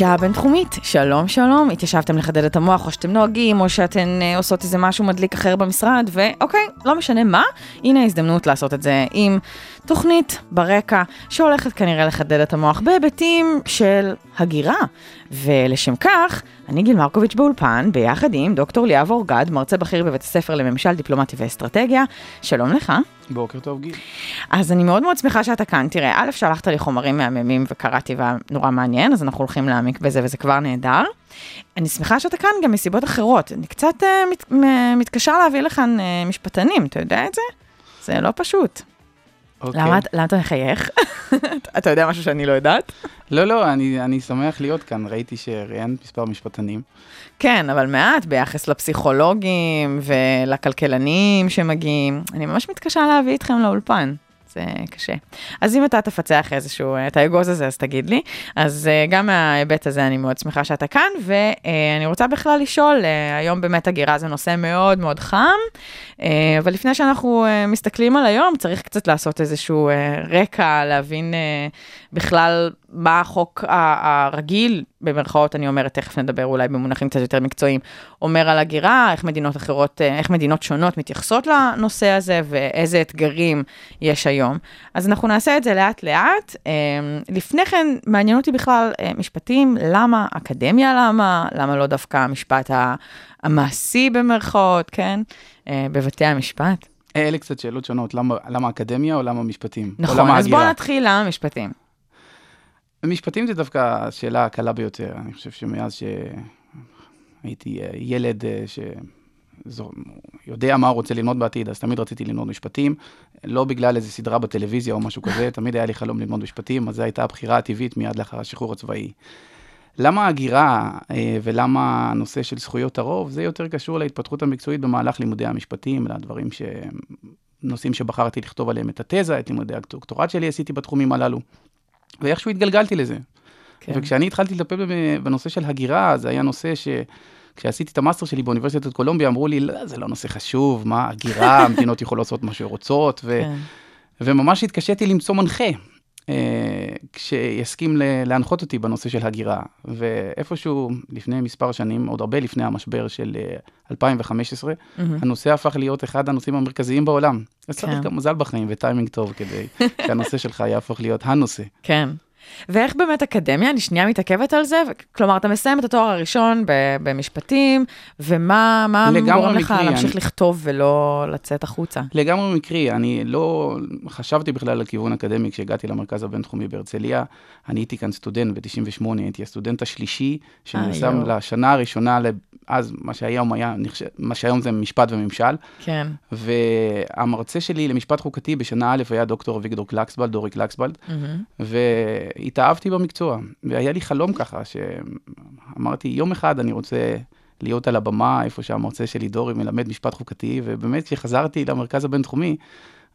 השעה הבינתחומית, שלום שלום, התיישבתם לחדד את המוח, או שאתם נוהגים, או שאתן אה, עושות איזה משהו מדליק אחר במשרד, ואוקיי, לא משנה מה, הנה ההזדמנות לעשות את זה עם תוכנית ברקע, שהולכת כנראה לחדד את המוח בהיבטים של הגירה. ולשם כך, אני גיל מרקוביץ' באולפן, ביחד עם דוקטור ליאב אורגד, מרצה בכיר בבית הספר לממשל דיפלומטי ואסטרטגיה. שלום לך. בוקר טוב, גיל. אז אני מאוד מאוד שמחה שאתה כאן. תראה, א', שלחת לי חומרים מהממים וקראתי ונורא מעניין, אז אנחנו הולכים להעמיק בזה וזה כבר נהדר. אני שמחה שאתה כאן גם מסיבות אחרות. אני קצת uh, מת, uh, מתקשה להביא לכאן uh, משפטנים, אתה יודע את זה? זה לא פשוט. אוקיי. למה, למה אתה מחייך? אתה יודע משהו שאני לא יודעת? לא, לא, אני, אני שמח להיות כאן. ראיתי שראיינת מספר משפטנים. כן, אבל מעט ביחס לפסיכולוגים ולכלכלנים שמגיעים. אני ממש מתקשה להביא אתכם לאולפן. זה קשה. אז אם אתה תפצח איזשהו, את האגוז הזה, אז תגיד לי. אז אה, גם מההיבט הזה אני מאוד שמחה שאתה כאן, ואני רוצה בכלל לשאול, אה, היום באמת הגירה זה נושא מאוד מאוד חם, אה, אבל לפני שאנחנו מסתכלים על היום, צריך קצת לעשות איזשהו רקע, להבין בכלל מה החוק הרגיל, במרכאות אני אומרת, תכף נדבר אולי במונחים קצת יותר מקצועיים, אומר על הגירה, איך מדינות אחרות, איך מדינות שונות מתייחסות לנושא הזה, ואיזה אתגרים יש היום. אז אנחנו נעשה את זה לאט-לאט. לפני כן, מעניין אותי בכלל משפטים, למה אקדמיה למה, למה לא דווקא המשפט המעשי במרכאות, כן? בבתי המשפט. אלה קצת שאלות שונות, למה, למה אקדמיה או למה משפטים? נכון, אז הגירה? בואו נתחיל למה משפטים. משפטים זה דווקא השאלה הקלה ביותר. אני חושב שמאז שהייתי אה, ילד אה, שיודע מה הוא רוצה ללמוד בעתיד, אז תמיד רציתי ללמוד משפטים. לא בגלל איזו סדרה בטלוויזיה או משהו כזה, תמיד היה לי חלום ללמוד משפטים, אז זו הייתה הבחירה הטבעית מיד לאחר השחרור הצבאי. למה הגירה אה, ולמה הנושא של זכויות הרוב, זה יותר קשור להתפתחות המקצועית במהלך לימודי המשפטים, לדברים ש... נושאים שבחרתי לכתוב עליהם את התזה, את לימודי הדוקטורט שלי עשיתי בתחומים הללו. ואיכשהו התגלגלתי לזה. כן. וכשאני התחלתי לטפל בנושא של הגירה, זה היה נושא ש... כשעשיתי את המאסטר שלי באוניברסיטת קולומביה, אמרו לי, לא, זה לא נושא חשוב, מה, הגירה, המדינות יכולות לעשות מה שרוצות, ו... כן. וממש התקשיתי למצוא מנחה, כשיסכים להנחות אותי בנושא של הגירה. ואיפשהו לפני מספר שנים, עוד הרבה לפני המשבר של 2015, mm-hmm. הנושא הפך להיות אחד הנושאים המרכזיים בעולם. אז צריך כן. גם מזל בחיים וטיימינג טוב כדי שהנושא שלך יהפוך להיות הנושא. כן. ואיך באמת אקדמיה, אני שנייה מתעכבת על זה, כלומר, אתה מסיים את התואר הראשון במשפטים, ומה מה גורם לך מקרי, להמשיך אני... לכתוב ולא לצאת החוצה? לגמרי מקרי, אני לא חשבתי בכלל על כיוון אקדמי כשהגעתי למרכז הבינתחומי בהרצליה. אני הייתי כאן סטודנט ב-98, הייתי הסטודנט השלישי, שנרשם לשנה הראשונה, אז מה שהיום היה, מה שהיום זה משפט וממשל. כן. והמרצה שלי למשפט חוקתי בשנה א' היה דוקטור אביגדור קלקסבלד, דורי קלקסבלד, mm-hmm. והתאהבתי במקצוע, והיה לי חלום ככה, שאמרתי, יום אחד אני רוצה להיות על הבמה, איפה שהמרצה שלי דורי מלמד משפט חוקתי, ובאמת כשחזרתי למרכז הבינתחומי,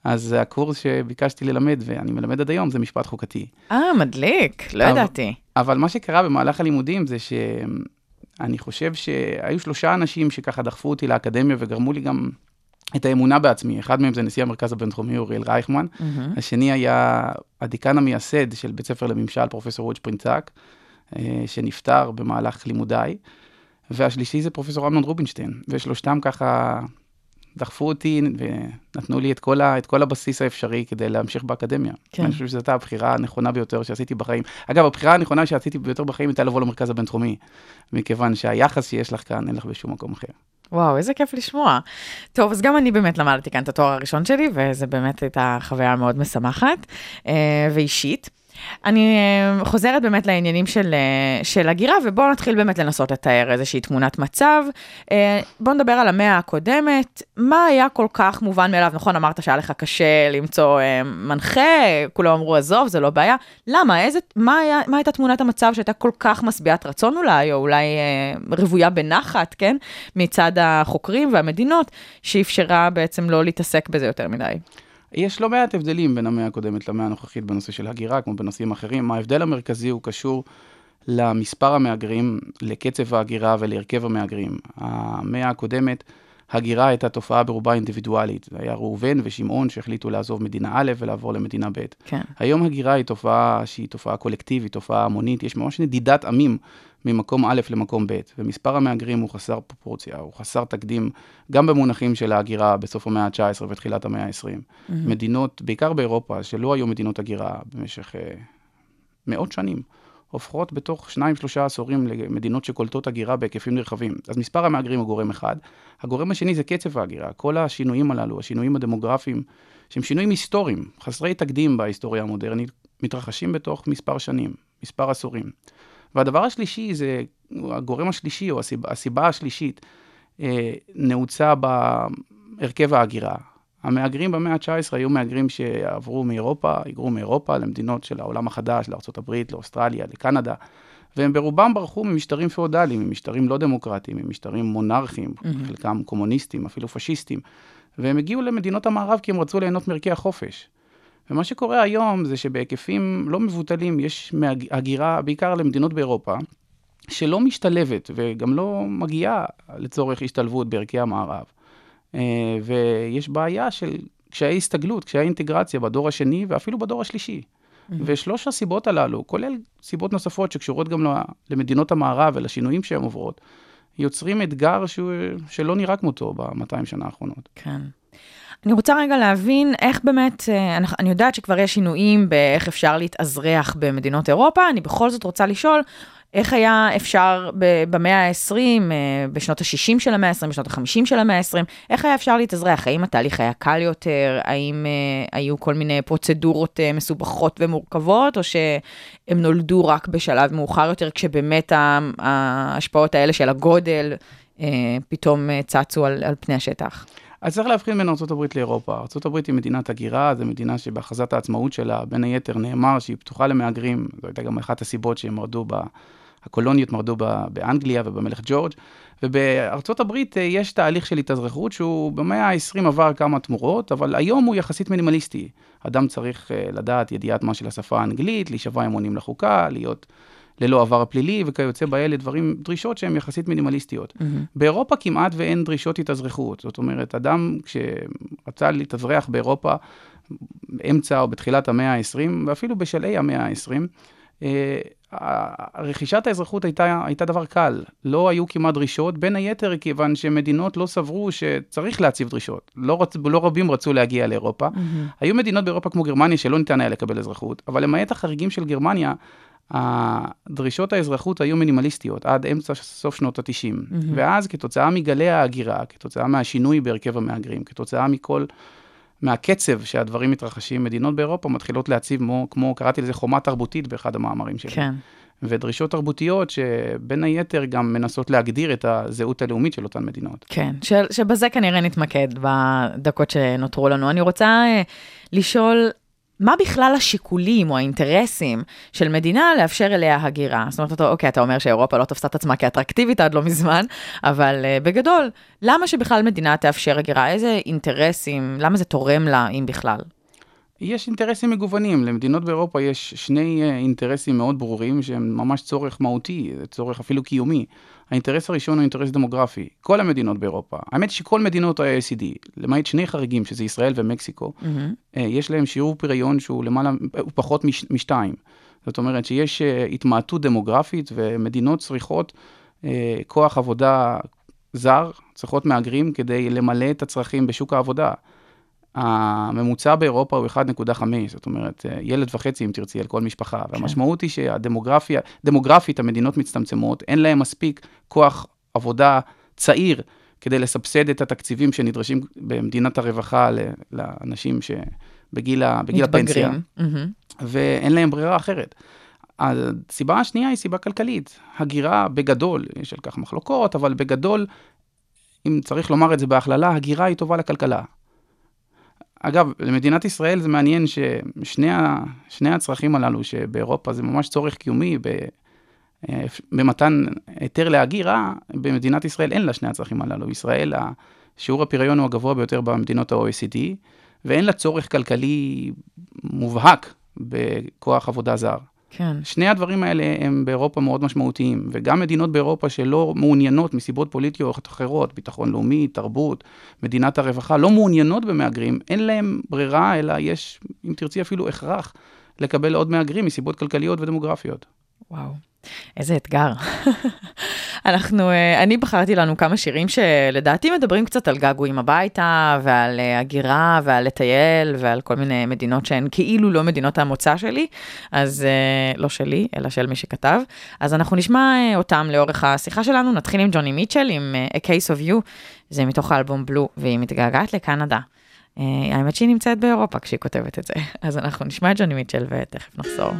אז הקורס שביקשתי ללמד, ואני מלמד עד היום, זה משפט חוקתי. אה, מדליק, לא אבל, ידעתי. אבל מה שקרה במהלך הלימודים זה שאני חושב שהיו שלושה אנשים שככה דחפו אותי לאקדמיה וגרמו לי גם את האמונה בעצמי. אחד מהם זה נשיא המרכז הבינתחומי אוריאל רייכמן, mm-hmm. השני היה הדיקן המייסד של בית ספר לממשל, פרופסור רוד שפרינצק, שנפטר במהלך לימודיי, והשלישי זה פרופסור אמנון רובינשטיין, ושלושתם ככה דחפו אותי ונתנו לי את כל, ה, את כל הבסיס האפשרי כדי להמשיך באקדמיה. כן. אני חושב שזו הייתה הבחירה הנכונה ביותר שעשיתי בחיים. אגב, הבחירה הנכונה שעשיתי ביותר בחיים הייתה לבוא למרכז הבינתחומי, מכיוון שהיחס שיש לך כאן אין לך בשום מקום אחר. וואו, איזה כיף לשמוע. טוב, אז גם אני באמת למדתי כאן את התואר הראשון שלי, וזו באמת הייתה חוויה מאוד משמחת אה, ואישית. אני אה, חוזרת באמת לעניינים של, אה, של הגירה, ובואו נתחיל באמת לנסות לתאר איזושהי תמונת מצב. אה, בואו נדבר על המאה הקודמת. מה היה כל כך מובן מאליו? נכון, אמרת שהיה לך קשה למצוא מנחה, כולם אמרו, עזוב, זה לא בעיה. למה? איזה, מה, היה, מה הייתה תמונת המצב שהייתה כל כך משביעת רצון אולי, או אולי רוויה בנחת, כן? מצד החוקרים והמדינות, שאפשרה בעצם לא להתעסק בזה יותר מדי. יש לא מעט הבדלים בין המאה הקודמת למאה הנוכחית בנושא של הגירה, כמו בנושאים אחרים. ההבדל המרכזי הוא קשור למספר המהגרים, לקצב ההגירה ולהרכב המהגרים. המאה הקודמת, הגירה הייתה תופעה ברובה אינדיבידואלית. זה היה ראובן ושמעון שהחליטו לעזוב מדינה א' ולעבור למדינה ב'. כן. היום הגירה היא תופעה שהיא תופעה קולקטיבית, תופעה המונית, יש ממש נדידת עמים ממקום א' למקום ב', ומספר המהגרים הוא חסר פרופורציה, הוא חסר תקדים, גם במונחים של ההגירה בסוף המאה ה-19 ותחילת המאה ה-20. Mm-hmm. מדינות, בעיקר באירופה, שלא היו מדינות הגירה במשך uh, מאות שנים, הופכות בתוך שניים, שלושה עשורים למדינות שקולטות הגירה בהיקפים נרחבים. אז מספר המהגרים הוא גורם אחד. הגורם השני זה קצב ההגירה. כל השינויים הללו, השינויים הדמוגרפיים, שהם שינויים היסטוריים, חסרי תקדים בהיסטוריה המודרנית, מתרחשים בתוך מספר שנים, מספר עשורים. והדבר השלישי זה, הגורם השלישי, או הסיבה, הסיבה השלישית, אה, נעוצה בהרכב ההגירה. המהגרים במאה ה-19 היו מהגרים שעברו מאירופה, היגרו מאירופה למדינות של העולם החדש, לארה"ב, לאוסטרליה, לקנדה, והם ברובם ברחו ממשטרים פאודליים, ממשטרים לא דמוקרטיים, ממשטרים מונרכיים, mm-hmm. חלקם קומוניסטים, אפילו פשיסטים, והם הגיעו למדינות המערב כי הם רצו ליהנות מערכי החופש. ומה שקורה היום זה שבהיקפים לא מבוטלים יש הגירה, בעיקר למדינות באירופה, שלא משתלבת וגם לא מגיעה לצורך השתלבות בערכי המערב. אה, ויש בעיה של קשיי הסתגלות, קשיי אינטגרציה בדור השני ואפילו בדור השלישי. Mm-hmm. ושלוש הסיבות הללו, כולל סיבות נוספות שקשורות גם למדינות המערב ולשינויים שהן עוברות, יוצרים אתגר שהוא, שלא נראה כמותו ב-200 שנה האחרונות. כן. אני רוצה רגע להבין איך באמת, אה, אני, יודעת שכבר יש שינויים באיך אפשר להתאזרח במדינות אירופה, אני בכל זאת רוצה לשאול, איך היה אפשר במאה ה-20, אה, בשנות ה-60 של המאה ה-20, בשנות ה-50 של המאה ה-20, איך היה אפשר להתאזרח? האם התהליך היה קל יותר? האם uh, היו כל מיני פרוצדורות מסובכות ומורכבות, או שהם נולדו רק בשלב מאוחר יותר, כשבאמת ההשפעות האלה של הגודל פתאום צצו על, על פני השטח? אז צריך להבחין בין ארה"ב לאירופה. ארה"ב היא מדינת הגירה, זו מדינה שבהכרזת העצמאות שלה, בין היתר נאמר שהיא פתוחה למהגרים, זו הייתה גם אחת הסיבות שהם מרדו ב... הקולוניות מרדו. באנגליה ובמלך ג'ורג', ובארצות הברית אה, יש תהליך של התאזרחות שהוא במאה ה-20 עבר כמה תמורות, אבל היום הוא יחסית מינימליסטי. אדם צריך אה, לדעת ידיעת מה של השפה האנגלית, להישבע אמונים לחוקה, להיות ללא עבר פלילי וכיוצא באלה, דברים, דרישות שהן יחסית מינימליסטיות. Mm-hmm. באירופה כמעט ואין דרישות התאזרחות. זאת אומרת, אדם כשרצה להתאזרח באירופה, אמצע או בתחילת המאה ה-20, ואפילו בשלהי המאה ה-20, אה, רכישת האזרחות הייתה, הייתה דבר קל, לא היו כמעט דרישות, בין היתר כיוון שמדינות לא סברו שצריך להציב דרישות. לא, רצ, לא רבים רצו להגיע לאירופה. Mm-hmm. היו מדינות באירופה כמו גרמניה שלא ניתן היה לקבל אזרחות, אבל למעט החריגים של גרמניה, הדרישות האזרחות היו מינימליסטיות עד אמצע סוף שנות ה-90. Mm-hmm. ואז כתוצאה מגלי ההגירה, כתוצאה מהשינוי בהרכב המהגרים, כתוצאה מכל, מהקצב שהדברים מתרחשים, מדינות באירופה מתחילות להציב, כמו, כמו קראתי לזה חומה תרבותית באחד המאמרים שלי. כן. ודרישות תרבותיות שבין היתר גם מנסות להגדיר את הזהות הלאומית של אותן מדינות. כן, ש, שבזה כנראה נתמקד בדקות שנותרו לנו. אני רוצה uh, לשאול מה בכלל השיקולים או האינטרסים של מדינה לאפשר אליה הגירה? זאת אומרת, אתה, אוקיי, אתה אומר שאירופה לא תפסה את עצמה כאטרקטיבית עד לא מזמן, אבל uh, בגדול, למה שבכלל מדינה תאפשר הגירה? איזה אינטרסים, למה זה תורם לה, אם בכלל? יש אינטרסים מגוונים. למדינות באירופה יש שני uh, אינטרסים מאוד ברורים שהם ממש צורך מהותי, צורך אפילו קיומי. האינטרס הראשון הוא אינטרס דמוגרפי. כל המדינות באירופה, האמת שכל מדינות ה-ACD, למעט שני חריגים, שזה ישראל ומקסיקו, mm-hmm. יש להם שיעור פריון שהוא למעלה, הוא פחות מש, משתיים. זאת אומרת שיש uh, התמעטות דמוגרפית ומדינות צריכות כוח עבודה זר, צריכות מהגרים כדי למלא את הצרכים בשוק העבודה. הממוצע באירופה הוא 1.5, זאת אומרת, אה, ילד וחצי אם תרצי על כל משפחה. כן. והמשמעות היא שהדמוגרפיה, דמוגרפית המדינות מצטמצמות, אין להם מספיק כוח עבודה צעיר כדי לסבסד את התקציבים שנדרשים במדינת הרווחה לאנשים בגיל, ה, בגיל הפנסיה. מהמם. ואין להם ברירה אחרת. הסיבה השנייה היא סיבה כלכלית. הגירה בגדול, יש על כך מחלוקות, אבל בגדול, אם צריך לומר את זה בהכללה, הגירה היא טובה לכלכלה. אגב, למדינת ישראל זה מעניין ששני הצרכים הללו, שבאירופה זה ממש צורך קיומי, ב, אה, במתן היתר להגירה, במדינת ישראל אין לה שני הצרכים הללו. ישראל, שיעור הפריון הוא הגבוה ביותר במדינות ה-OECD, ואין לה צורך כלכלי מובהק בכוח עבודה זר. כן. שני הדברים האלה הם באירופה מאוד משמעותיים, וגם מדינות באירופה שלא מעוניינות מסיבות פוליטיות אחרות, ביטחון לאומי, תרבות, מדינת הרווחה, לא מעוניינות במהגרים, אין להם ברירה, אלא יש, אם תרצי אפילו הכרח, לקבל עוד מהגרים מסיבות כלכליות ודמוגרפיות. וואו, איזה אתגר. אנחנו, אה, אני בחרתי לנו כמה שירים שלדעתי מדברים קצת על געגועים הביתה, ועל אה, הגירה, ועל לטייל, ועל כל מיני מדינות שהן כאילו לא מדינות המוצא שלי, אז אה, לא שלי, אלא של מי שכתב. אז אנחנו נשמע אותם לאורך השיחה שלנו, נתחיל עם ג'וני מיטשל, עם A Case of You, זה מתוך האלבום בלו, והיא מתגעגעת לקנדה. האמת שהיא נמצאת באירופה כשהיא כותבת את זה, אז אנחנו נשמע את ג'וני מיטשל ותכף נחזור.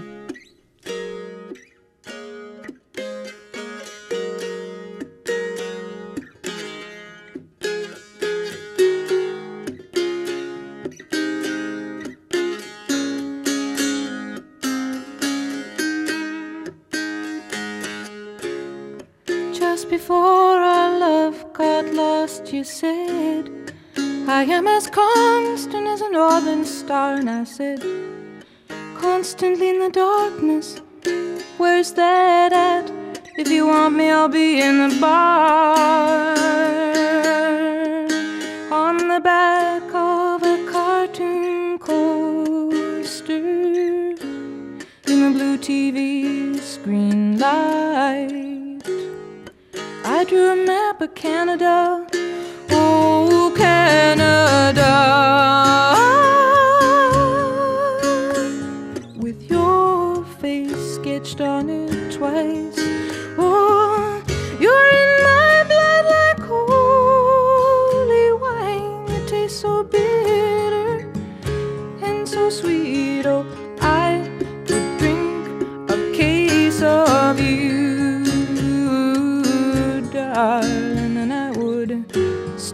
Got lost, you said, I am as constant as a northern star. And I said, Constantly in the darkness, where's that at? If you want me, I'll be in the bar. On the back of a cartoon coaster in the blue TV screen light. I drew a map of Canada. Oh, Canada. With your face sketched on it twice.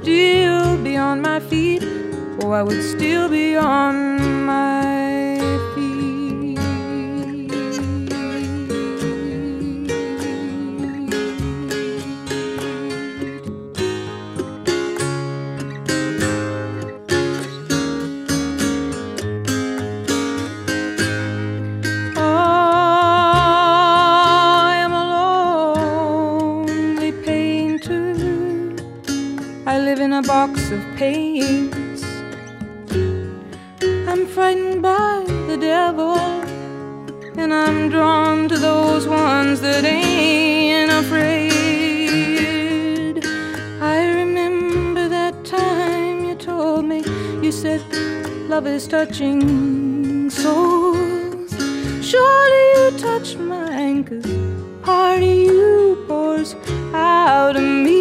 Still be on my feet. Oh, I would still be on my and I'm drawn to those ones that ain't afraid. I remember that time you told me, you said, love is touching souls. Surely you touched mine, cause part of you pours out of me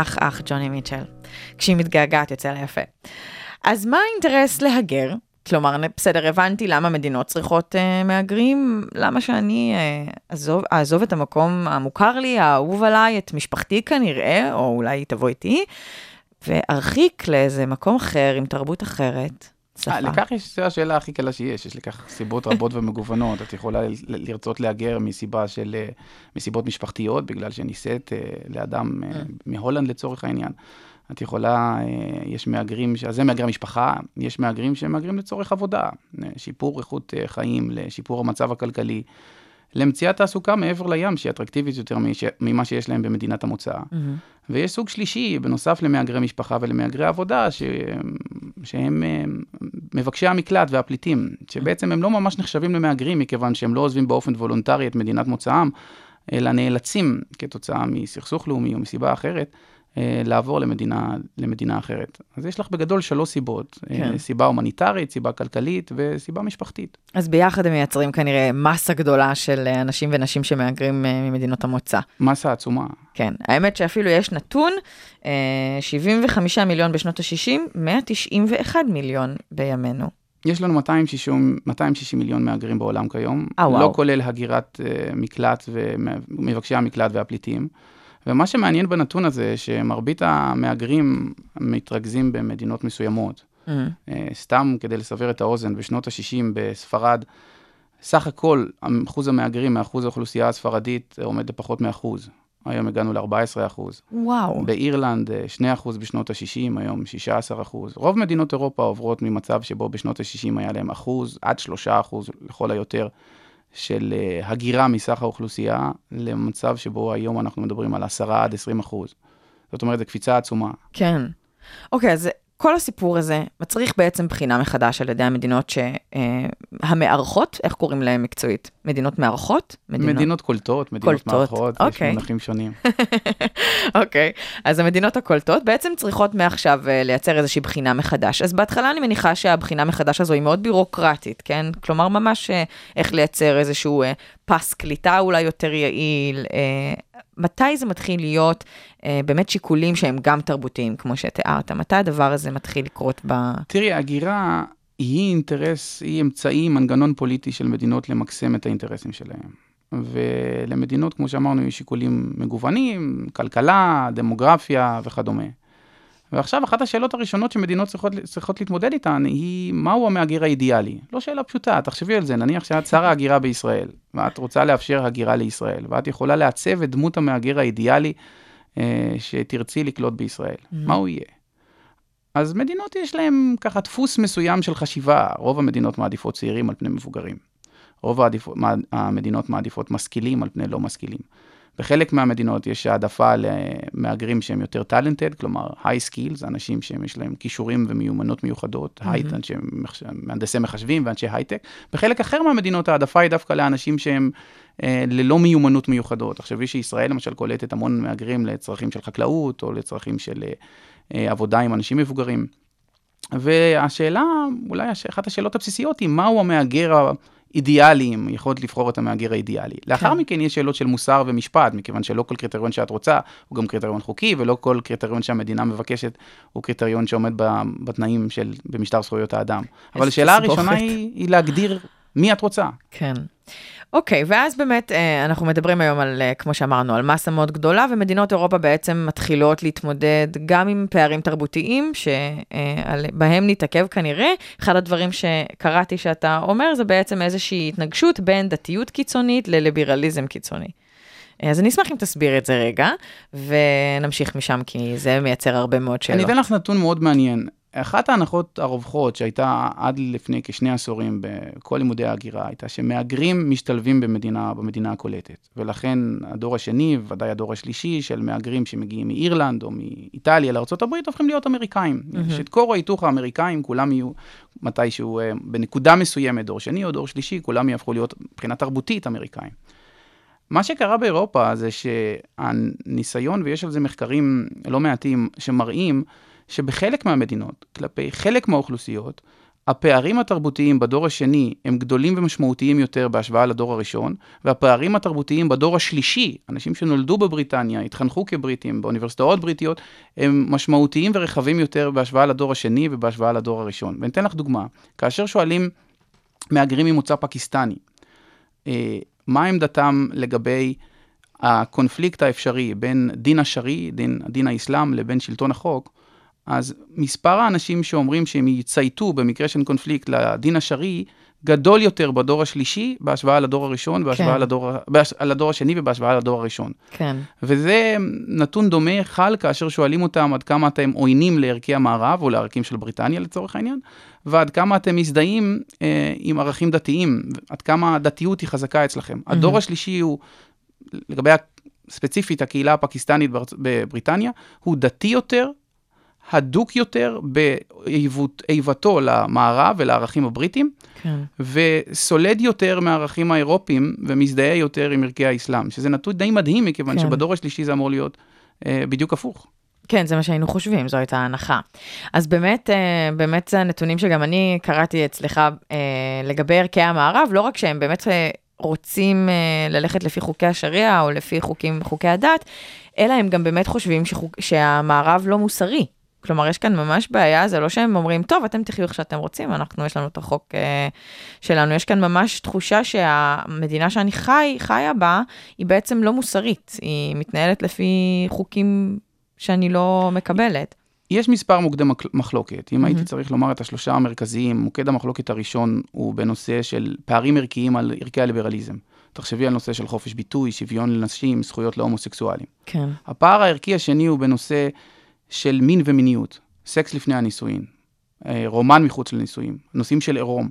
אח, אח, ג'וני מיטשל. כשהיא מתגעגעת יוצא לה יפה. אז מה האינטרס להגר? כלומר, בסדר, הבנתי למה מדינות צריכות uh, מהגרים, למה שאני uh, אעזוב, אעזוב את המקום המוכר לי, האהוב עליי, את משפחתי כנראה, או אולי תבוא איתי, וארחיק לאיזה מקום אחר עם תרבות אחרת. שפה. אה, לכך יש, זו השאלה הכי קלה שיש, יש לכך סיבות רבות ומגוונות. את יכולה לרצות להגר מסיבה של, אה, מסיבות משפחתיות, בגלל שנישאת אה, לאדם מהולנד לצורך העניין. את יכולה, יש מהגרים, אז זה מהגרי משפחה, יש מהגרים שהם מהגרים לצורך עבודה, שיפור איכות חיים, לשיפור המצב הכלכלי, למציאת תעסוקה מעבר לים, שהיא אטרקטיבית יותר ממה שיש להם במדינת המוצא. ויש סוג שלישי, בנוסף למהגרי משפחה ולמהגרי עבודה, ש... שהם אה, מבקשי המקלט והפליטים, שבעצם הם לא ממש נחשבים למהגרים, מכיוון שהם לא עוזבים באופן וולונטרי את מדינת מוצאם, אלא נאלצים כתוצאה מסכסוך לאומי או מסיבה אחרת, לעבור למדינה, למדינה אחרת. אז יש לך בגדול שלוש סיבות, כן. כן. סיבה הומניטרית, סיבה כלכלית וסיבה משפחתית. אז ביחד הם מייצרים כנראה מסה גדולה של אה, אנשים ונשים שמהגרים אה, ממדינות המוצא. מסה עצומה. כן, האמת שאפילו יש נתון, אה, 75 מיליון בשנות ה-60, 191 מיליון בימינו. יש לנו 260, 260 מיליון מהגרים בעולם כיום, אה, וואו. לא כולל הגירת uh, מקלט ומבקשי המקלט והפליטים. ומה שמעניין בנתון הזה, שמרבית המהגרים מתרכזים במדינות מסוימות. Mm. Uh, סתם כדי לסבר את האוזן, בשנות ה-60 בספרד, סך הכל אחוז המהגרים מאחוז האוכלוסייה הספרדית אה, עומד לפחות מאחוז. היום הגענו ל-14 אחוז. וואו. באירלנד אה, 2 אחוז בשנות ה-60, היום 16 אחוז. רוב מדינות אירופה עוברות ממצב שבו בשנות ה-60 היה להם אחוז עד 3 אחוז לכל היותר של אה, הגירה מסך האוכלוסייה, למצב שבו היום אנחנו מדברים על 10 עד 20 אחוז. זאת אומרת, זו קפיצה עצומה. כן. אוקיי, אז כל הסיפור הזה מצריך בעצם בחינה מחדש על ידי המדינות שהמארחות, איך קוראים להן מקצועית? מדינות מארחות? מדינות, מדינות קולטות, מדינות קולטות, מארחות, אוקיי. יש מונחים שונים. אוקיי, אז המדינות הקולטות בעצם צריכות מעכשיו אה, לייצר איזושהי בחינה מחדש. אז בהתחלה אני מניחה שהבחינה מחדש הזו היא מאוד בירוקרטית, כן? כלומר, ממש אה, איך לייצר איזשהו אה, פס קליטה אולי יותר יעיל. מתי זה מתחיל להיות אה, באמת שיקולים שהם גם תרבותיים, כמו שתיארת? מתי הדבר הזה מתחיל לקרות ב... תראי, הגירה היא אינטרס, היא אמצעי, מנגנון פוליטי של מדינות למקסם את האינטרסים שלהם. ולמדינות, כמו שאמרנו, יש שיקולים מגוונים, כלכלה, דמוגרפיה וכדומה. ועכשיו, אחת השאלות הראשונות שמדינות צריכות, צריכות להתמודד איתן היא, מהו המהגר האידיאלי? לא שאלה פשוטה, תחשבי על זה, נניח שאת שר ההגירה בישראל, ואת רוצה לאפשר הגירה לישראל, ואת יכולה לעצב את דמות המהגר האידיאלי אה, שתרצי לקלוט בישראל. Mm-hmm. מה הוא יהיה? אז מדינות יש להן ככה דפוס מסוים של חשיבה, רוב המדינות מעדיפות צעירים על פני מבוגרים. רוב העדיפות, המדינות מעדיפות משכילים על פני לא משכילים. בחלק מהמדינות יש העדפה למהגרים שהם יותר talented, כלומר high skills, אנשים שיש להם כישורים ומיומנות מיוחדות, mm-hmm. היי-טק, אנשי מהנדסי מחשבים ואנשי הייטק. בחלק אחר מהמדינות העדפה היא דווקא לאנשים שהם אה, ללא מיומנות מיוחדות. תחשבי שישראל למשל קולטת המון מהגרים לצרכים של חקלאות או לצרכים של אה, עבודה עם אנשים מבוגרים. והשאלה, אולי אחת השאלות הבסיסיות היא מהו המהגר אידיאליים, יכולת לבחור את המהגר האידיאלי. כן. לאחר מכן יש שאלות של מוסר ומשפט, מכיוון שלא כל קריטריון שאת רוצה הוא גם קריטריון חוקי, ולא כל קריטריון שהמדינה מבקשת הוא קריטריון שעומד בתנאים של, במשטר זכויות האדם. אבל השאלה הראשונה היא, היא להגדיר מי את רוצה. כן. אוקיי, ואז באמת אנחנו מדברים היום על, כמו שאמרנו, על מסה מאוד גדולה, ומדינות אירופה בעצם מתחילות להתמודד גם עם פערים תרבותיים, שבהם נתעכב כנראה. אחד הדברים שקראתי שאתה אומר, זה בעצם איזושהי התנגשות בין דתיות קיצונית לליברליזם קיצוני. אז אני אשמח אם תסביר את זה רגע, ונמשיך משם, כי זה מייצר הרבה מאוד שאלות. אני אתן לך נתון מאוד מעניין. אחת ההנחות הרווחות שהייתה עד לפני כשני עשורים בכל לימודי ההגירה, הייתה שמהגרים משתלבים במדינה, במדינה הקולטת. ולכן הדור השני, ודאי הדור השלישי, של מהגרים שמגיעים מאירלנד או מאיטליה לארה"ב, הופכים להיות אמריקאים. Mm-hmm. שאת כור ההיתוך האמריקאים, כולם יהיו מתישהו, בנקודה מסוימת, דור שני או דור שלישי, כולם יהפכו להיות מבחינה תרבותית אמריקאים. מה שקרה באירופה זה שהניסיון, ויש על זה מחקרים לא מעטים, שמראים שבחלק מהמדינות, כלפי חלק מהאוכלוסיות, הפערים התרבותיים בדור השני הם גדולים ומשמעותיים יותר בהשוואה לדור הראשון, והפערים התרבותיים בדור השלישי, אנשים שנולדו בבריטניה, התחנכו כבריטים באוניברסיטאות בריטיות, הם משמעותיים ורחבים יותר בהשוואה לדור השני ובהשוואה לדור הראשון. ואני אתן לך דוגמה, כאשר שואלים מהגרים ממוצא פקיסטני, אה, מה עמדתם לגבי הקונפליקט האפשרי בין דין השרי, דין, דין האסלאם, לבין שלטון החוק, אז מספר האנשים שאומרים שהם יצייתו במקרה של קונפליקט לדין השרעי, גדול יותר בדור השלישי בהשוואה לדור הראשון, בהשוואה כן. לדור, בהש... לדור השני ובהשוואה לדור הראשון. כן. וזה נתון דומה חל כאשר שואלים אותם עד כמה אתם עוינים לערכי המערב או לערכים של בריטניה לצורך העניין, ועד כמה אתם מזדהים אה, עם ערכים דתיים, עד כמה הדתיות היא חזקה אצלכם. Mm-hmm. הדור השלישי הוא, לגבי ספציפית הקהילה הפקיסטנית. בבריטניה, הוא דתי יותר, הדוק יותר באיבתו למערב ולערכים הבריטיים, כן. וסולד יותר מהערכים האירופיים ומזדהה יותר עם ערכי האסלאם, שזה נתון די מדהים, מכיוון כן. שבדור השלישי זה אמור להיות אה, בדיוק הפוך. כן, זה מה שהיינו חושבים, זו הייתה ההנחה. אז באמת, אה, באמת זה הנתונים שגם אני קראתי אצלך אה, לגבי ערכי המערב, לא רק שהם באמת אה, רוצים אה, ללכת לפי חוקי השריעה או לפי חוקים, חוקי הדת, אלא הם גם באמת חושבים שחוק, שהמערב לא מוסרי. כלומר, יש כאן ממש בעיה, זה לא שהם אומרים, טוב, אתם תחיו איך שאתם רוצים, אנחנו, יש לנו את החוק אה, שלנו. יש כאן ממש תחושה שהמדינה שאני חי, חיה בה, היא בעצם לא מוסרית, היא מתנהלת לפי חוקים שאני לא מקבלת. יש מספר מוקדי מחלוקת. אם Mhm. הייתי צריך לומר את השלושה המרכזיים, מוקד המחלוקת הראשון הוא בנושא של פערים ערכיים על ערכי הליברליזם. תחשבי על נושא של חופש ביטוי, שוויון לנשים, זכויות להומוסקסואלים. כן. הפער הערכי השני הוא בנושא של מין ומיניות, סקס לפני הנישואין, אה, רומן מחוץ לנישואים, נושאים של עירום.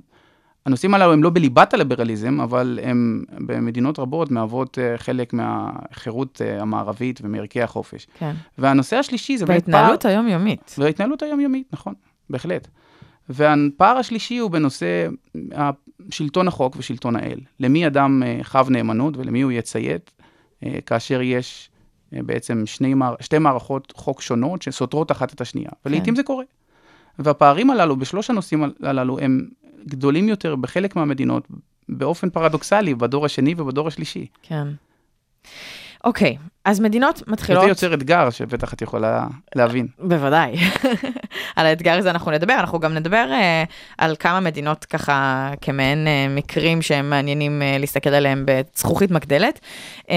הנושאים הללו הם לא בליבת הליברליזם, אבל הם במדינות רבות מהוות אה, חלק מהחירות אה, המערבית ומערכי החופש. כן. והנושא השלישי זה באמת פער... היומיומית. וההתנהלות היומיומית, נכון, בהחלט. והפער השלישי הוא בנושא שלטון החוק ושלטון האל. למי אדם חב נאמנות ולמי הוא יציית, כאשר יש בעצם שני, שתי מערכות חוק שונות שסותרות אחת את השנייה. ולעיתים זה קורה. והפערים הללו, בשלוש הנושאים הל- הללו, הם גדולים יותר בחלק מהמדינות, באופן פרדוקסלי, בדור השני ובדור השלישי. כן. אוקיי, אז מדינות מתחילות... וזה יוצר אתגר שבטח את יכולה להבין. בוודאי. על האתגר הזה אנחנו נדבר, אנחנו גם נדבר uh, על כמה מדינות ככה כמעין uh, מקרים שהם מעניינים uh, להסתכל עליהם בזכוכית מגדלת. Um,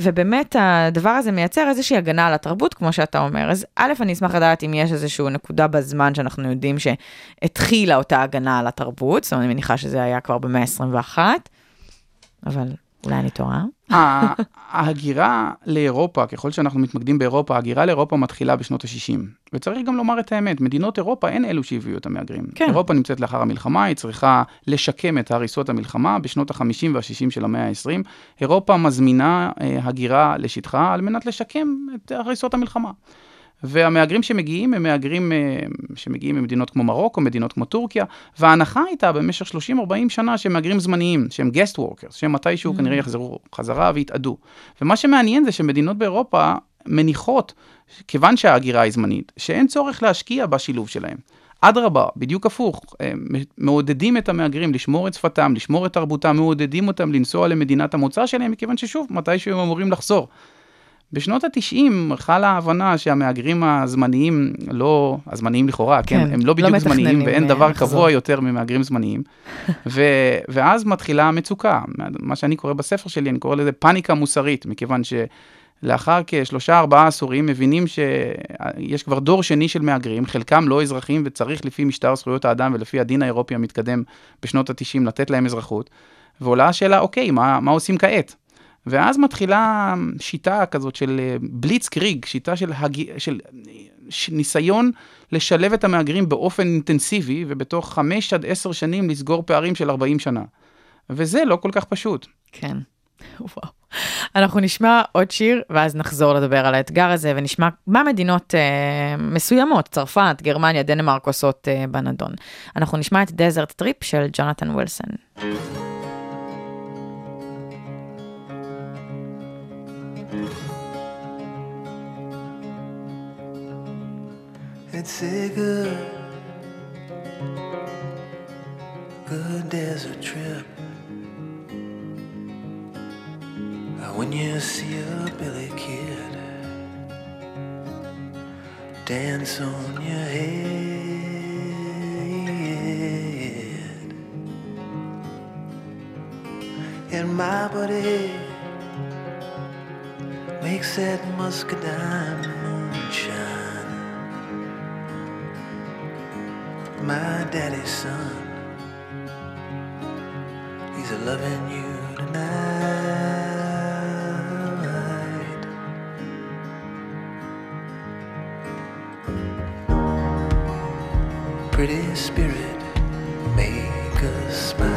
ובאמת הדבר הזה מייצר איזושהי הגנה על התרבות, כמו שאתה אומר. אז א', אני אשמח לדעת אם יש איזושהי נקודה בזמן שאנחנו יודעים שהתחילה אותה הגנה על התרבות, זאת אומרת, אני מניחה שזה היה כבר במאה ה-21, אבל אולי אני טועה. ההגירה לאירופה, ככל שאנחנו מתמקדים באירופה, ההגירה לאירופה מתחילה בשנות ה-60. וצריך גם לומר את האמת, מדינות אירופה הן אלו שהביאו את המהגרים. כן. אירופה נמצאת לאחר המלחמה, היא צריכה לשקם את הריסות המלחמה בשנות ה-50 וה-60 של המאה ה-20. אירופה מזמינה אה, הגירה לשטחה על מנת לשקם את הריסות המלחמה. והמהגרים שמגיעים הם מהגרים אה, שמגיעים ממדינות כמו מרוקו, מדינות כמו טורקיה, וההנחה הייתה במשך 30-40 שנה שהם מהגרים זמניים, שהם guest workers, שהם מתישהו mm. כנראה יחזרו חזרה ויתאדו. ומה שמעניין זה שמדינות באירופה מניחות, כיוון שההגירה היא זמנית, שאין צורך להשקיע בשילוב שלהם. אדרבה, בדיוק הפוך, מעודדים את המהגרים לשמור את שפתם, לשמור את תרבותם, מעודדים אותם לנסוע למדינת המוצא שלהם, מכיוון ששוב, מתישהו הם אמורים לחזור. בשנות ה-90 חלה ההבנה שהמהגרים הזמניים, לא, הזמניים לכאורה, כן, כן, הם לא לא בדיוק מתכננים, זמניים ואין אה, דבר לחזור. קבוע יותר ממהגרים זמניים. ו, ואז מתחילה המצוקה, מה שאני קורא בספר שלי, אני קורא לזה פאניקה מוסרית, מכיוון שלאחר כשלושה ארבעה עשורים מבינים שיש כבר דור שני של מהגרים, חלקם לא אזרחים וצריך לפי משטר זכויות האדם ולפי הדין האירופי המתקדם בשנות ה-90 לתת להם אזרחות. ועולה השאלה, אוקיי, מה, מה עושים כעת? ואז מתחילה שיטה כזאת של אה, בליץ קריג, שיטה של, הג... של ש- ניסיון לשלב את המהגרים באופן אינטנסיבי, ובתוך חמש עד עשר שנים לסגור פערים של 40 שנה. וזה לא כל כך פשוט. כן. וואו. אנחנו נשמע עוד שיר, ואז נחזור לדבר על האתגר הזה, ונשמע מה מדינות אה, מסוימות, צרפת, גרמניה, דנמרק עושות אה, בנדון. אנחנו נשמע את דזרט טריפ של ג'ונתן ווילסון. It's a good a desert trip. Uh, When you see a Billy Kid dance on your head, and my buddy makes that muscadine My daddy's son, he's a loving you tonight. Pretty spirit, make us smile.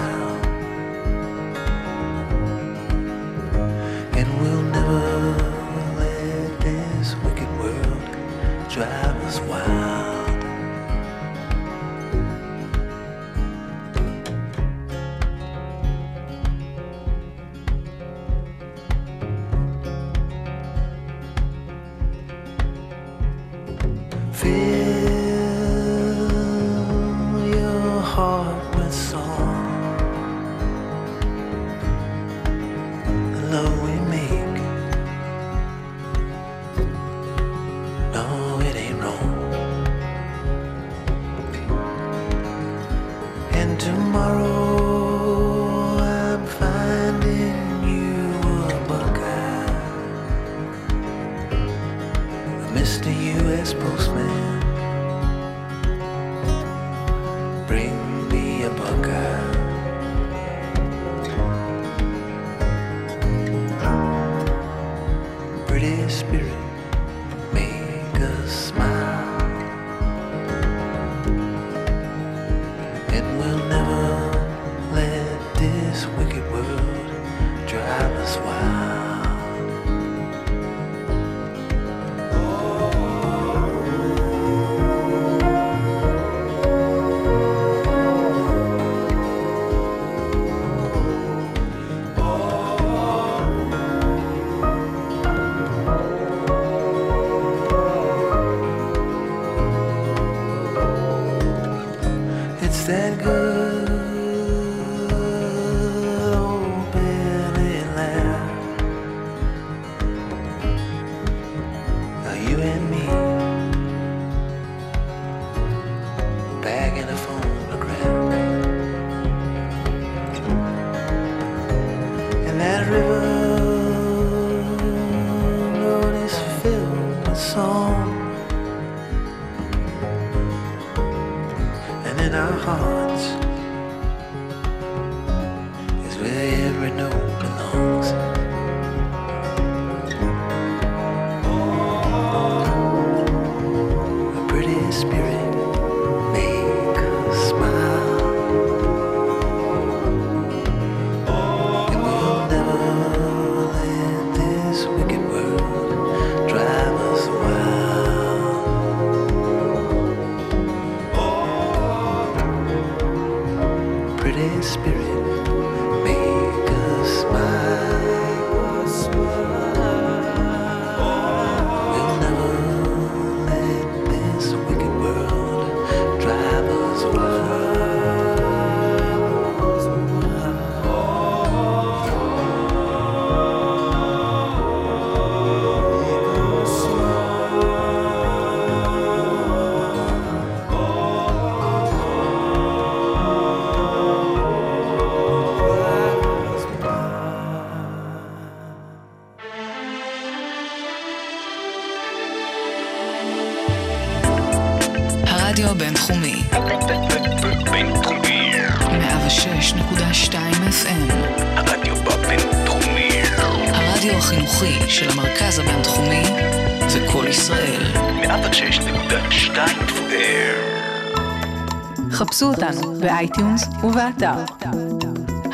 באייטיונס ובאתר.